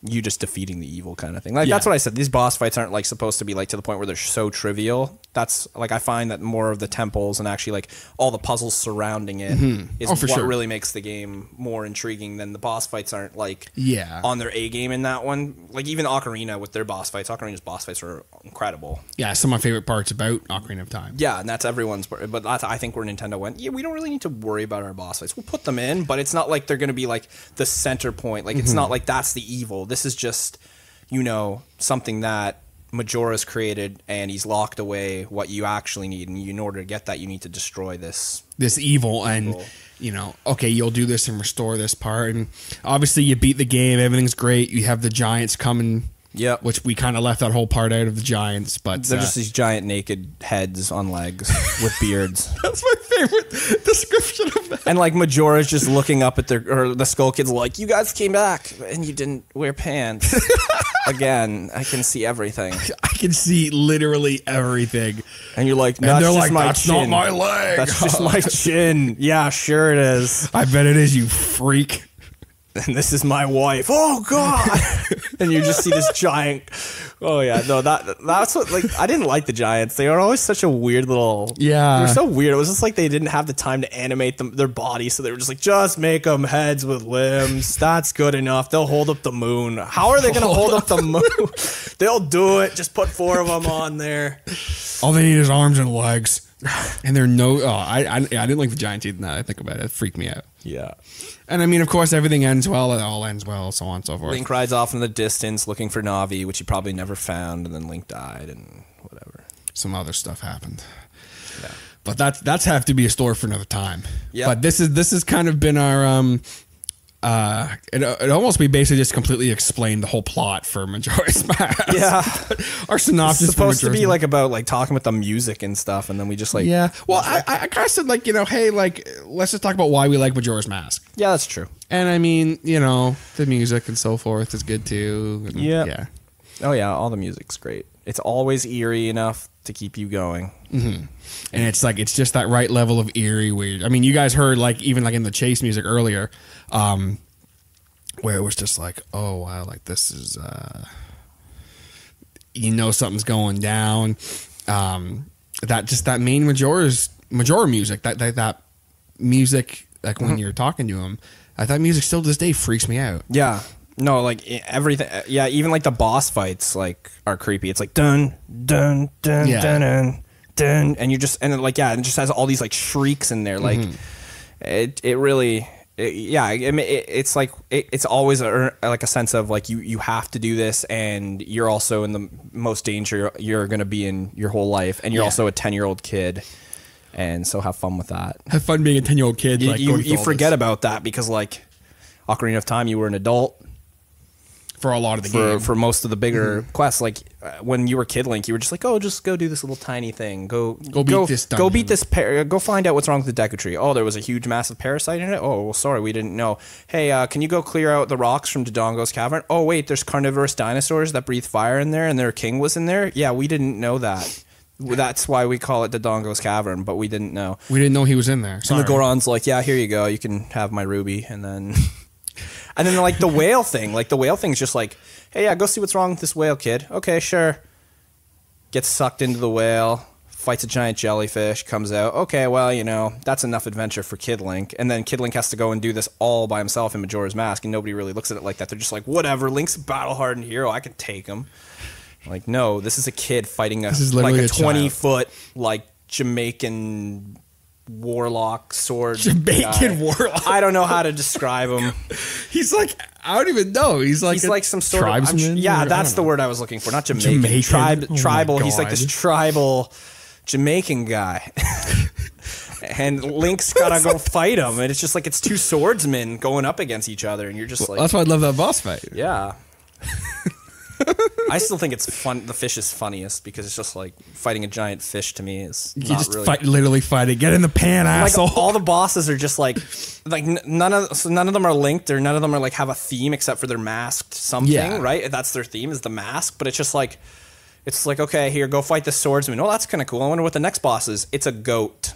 Speaker 1: you just defeating the evil kind of thing. Like
Speaker 2: Yeah.
Speaker 1: that's what I said. These boss fights aren't like supposed to be like to the point where they're so trivial. That's like I find that more of the temples and actually like all the puzzles surrounding it is
Speaker 2: Oh,
Speaker 1: what
Speaker 2: sure.
Speaker 1: really makes the game more intriguing than the boss fights aren't like
Speaker 2: Yeah.
Speaker 1: on their A game in that one. Like even Ocarina with their boss fights, Ocarina's boss fights are incredible.
Speaker 2: yeah, some of my favorite parts about Ocarina of Time.
Speaker 1: Yeah, and that's everyone's. But that's, I think where Nintendo went, yeah, we don't really need to worry about our boss fights. We'll put them in, but it's not like they're going to be like the center point. Like it's
Speaker 2: Mm-hmm.
Speaker 1: not like that's the evil. This is just, you know, something that Majora's created, and he's locked away what you actually need. And you, in order to get that, you need to destroy this.
Speaker 2: This evil and you know, okay, you'll do this and restore this part, and obviously you beat the game, everything's great. You have the giants coming.
Speaker 1: Yep.
Speaker 2: Which we kind of left that whole part out of the giants, but
Speaker 1: They're
Speaker 2: uh,
Speaker 1: just these giant naked heads on legs with beards.
Speaker 2: that's my favorite description of that.
Speaker 1: And like Majora's just looking up at their or the Skull Kids like, You guys came back and you didn't wear pants. Again, I can see everything.
Speaker 2: I can see literally everything.
Speaker 1: And you're like,
Speaker 2: And
Speaker 1: That's
Speaker 2: they're
Speaker 1: just
Speaker 2: like,
Speaker 1: my
Speaker 2: "That's
Speaker 1: chin.
Speaker 2: not my leg."
Speaker 1: That's just my chin. Yeah, sure it is.
Speaker 2: I bet it is, you freak.
Speaker 1: And this is my wife. Oh God! and you just see this giant. Oh yeah, no, that that's what like I didn't like the giants. They are always such a weird little.
Speaker 2: Yeah.
Speaker 1: they're so weird. It was just like they didn't have the time to animate them their bodies, so they were just like, just make them heads with limbs. That's good enough. They'll hold up the moon. How are they going to hold up the moon? They'll do it. Just put four of them on there.
Speaker 2: All they need is arms and legs. And they're no. Oh, I, I, I didn't like the giant teeth. Now that I think about it, it freaked me out.
Speaker 1: Yeah.
Speaker 2: And I mean, of course, everything ends well. It all ends well, so on and so forth.
Speaker 1: Link rides off in the distance looking for Navi, which he probably never found, and then Link died and whatever.
Speaker 2: Some other stuff happened. Yeah. But that's that's have to be a story for another time.
Speaker 1: Yep.
Speaker 2: But this is this has kind of been our um uh it it almost we basically just completely explained the whole plot for Majora's Mask.
Speaker 1: Yeah.
Speaker 2: our synopsis
Speaker 1: It's supposed to be
Speaker 2: Majora's
Speaker 1: like about like talking with the music and stuff, and then we just like
Speaker 2: Yeah. Well, I, I, I kind of said like you know, hey, like let's just talk about why we like Majora's Mask.
Speaker 1: yeah, that's true.
Speaker 2: And I mean, you know, the music and so forth is good too. and
Speaker 1: Yep.
Speaker 2: Yeah.
Speaker 1: Oh yeah, all the music's great. It's always eerie enough to keep you going.
Speaker 2: and it's like it's just that right level of eerie weird. I mean, you guys heard like even like in the chase music earlier, um, where it was just like, oh wow, like this is, uh, you know, something's going down. Um, that just that main Majora's major music, that that, that music, like when you're talking to him, uh, that music still to this day freaks me out.
Speaker 1: Yeah. No, like everything. Uh, yeah, even like the boss fights like are creepy. It's like dun dun dun
Speaker 2: Yeah.
Speaker 1: dun dun dun, and you just and like yeah, it just has all these like shrieks in there. Like mm-hmm. it, it really. It, yeah, I mean, it, it's like it, it's always a, er, like a sense of like you you have to do this, and you're also in the most danger you're going to be in your whole life, and you're
Speaker 2: Yeah.
Speaker 1: also a ten year old kid, and so have fun with that.
Speaker 2: Have fun being a ten year old kid.
Speaker 1: You,
Speaker 2: like
Speaker 1: you, you forget
Speaker 2: this.
Speaker 1: about that because like Ocarina of Time, you were an adult
Speaker 2: for a lot of the
Speaker 1: for
Speaker 2: game.
Speaker 1: for most of the bigger quests. Like uh, when you were Kid Link, you were just like, oh, just go do this little tiny thing. Go
Speaker 2: Go beat this
Speaker 1: Go beat this. Par- go find out what's wrong with the Deku Tree. Oh, there was a huge, massive parasite in it. Oh, well, sorry, we didn't know. Hey, uh, can you go clear out the rocks from Dodongo's cavern? Oh, wait, there's carnivorous dinosaurs that breathe fire in there, and their king was in there. Yeah, we didn't know that. That's why we call it Dodongo's cavern, but we didn't know.
Speaker 2: we didn't know he was in there. Sorry.
Speaker 1: the Goron's like, yeah, here you go. You can have my ruby. And then, and then like the whale thing, like the whale thing is just like, hey, yeah, go see what's wrong with this whale, kid. Okay, sure. Gets sucked into the whale, fights a giant jellyfish, comes out. Okay, well, you know, that's enough adventure for Kid Link. And then Kid Link has to go and do this all by himself in Majora's Mask, and nobody really looks at it like that. They're just like, whatever, Link's a battle hardened hero. I can take him. Like, no, this is a kid fighting a like a
Speaker 2: a child.
Speaker 1: twenty foot like Jamaican warlock sword.
Speaker 2: Jamaican
Speaker 1: guy.
Speaker 2: warlock.
Speaker 1: I don't know how to describe him.
Speaker 2: He's like I don't even know. He's like
Speaker 1: He's like some sort of I'm
Speaker 2: tribesman.
Speaker 1: sh- yeah,
Speaker 2: or-
Speaker 1: that's the word I was looking for. Not Jamaican.
Speaker 2: Jamaican?
Speaker 1: Tribe,
Speaker 2: Oh
Speaker 1: tribal. He's like this tribal Jamaican guy. and Link's gotta go fight him, and it's just like it's two swordsmen going up against each other, and you're just like,
Speaker 2: That's why I love that boss fight.
Speaker 1: yeah. I still think it's fun. The fish is funniest because it's just like fighting a giant fish to me is
Speaker 2: You
Speaker 1: not
Speaker 2: just
Speaker 1: really
Speaker 2: fight, literally fight it. Get in the pan,
Speaker 1: like
Speaker 2: asshole.
Speaker 1: all the bosses are just like like n- none of so none of them are linked or none of them are like have a theme except for they're masked something
Speaker 2: Yeah.
Speaker 1: right that's their theme is the mask but it's just like it's like okay here go fight the swordsman oh that's kind of cool i wonder what the next boss is it's a goat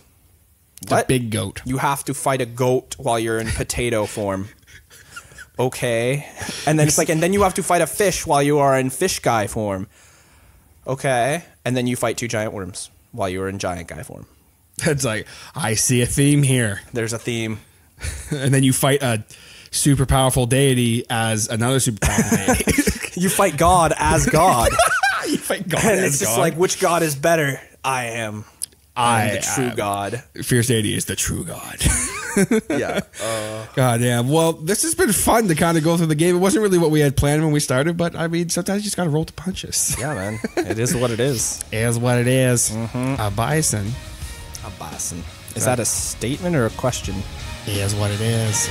Speaker 2: It's a big goat.
Speaker 1: you have to fight a goat while you're in potato form okay and then it's like and then you have to fight a fish while you are in fish guy form okay and then you fight two giant worms while you are in giant guy form
Speaker 2: It's like I see a theme here,
Speaker 1: there's a theme
Speaker 2: and then you fight a super powerful deity as another super powerful deity.
Speaker 1: you fight God as God.
Speaker 2: you fight God
Speaker 1: and it's just like, which God is better? I am. I am
Speaker 2: I
Speaker 1: the true. God.
Speaker 2: fierce deity is the true God.
Speaker 1: Yeah.
Speaker 2: God damn. Well, this has been fun to kind of go through the game. It wasn't really what we had planned when we started, but I mean, sometimes you just got to roll the punches.
Speaker 1: yeah, man. It is what it is.
Speaker 2: Is what it is.
Speaker 1: Mm-hmm.
Speaker 2: A bison.
Speaker 1: A bison. Is that a statement or a question?
Speaker 2: He is what it is.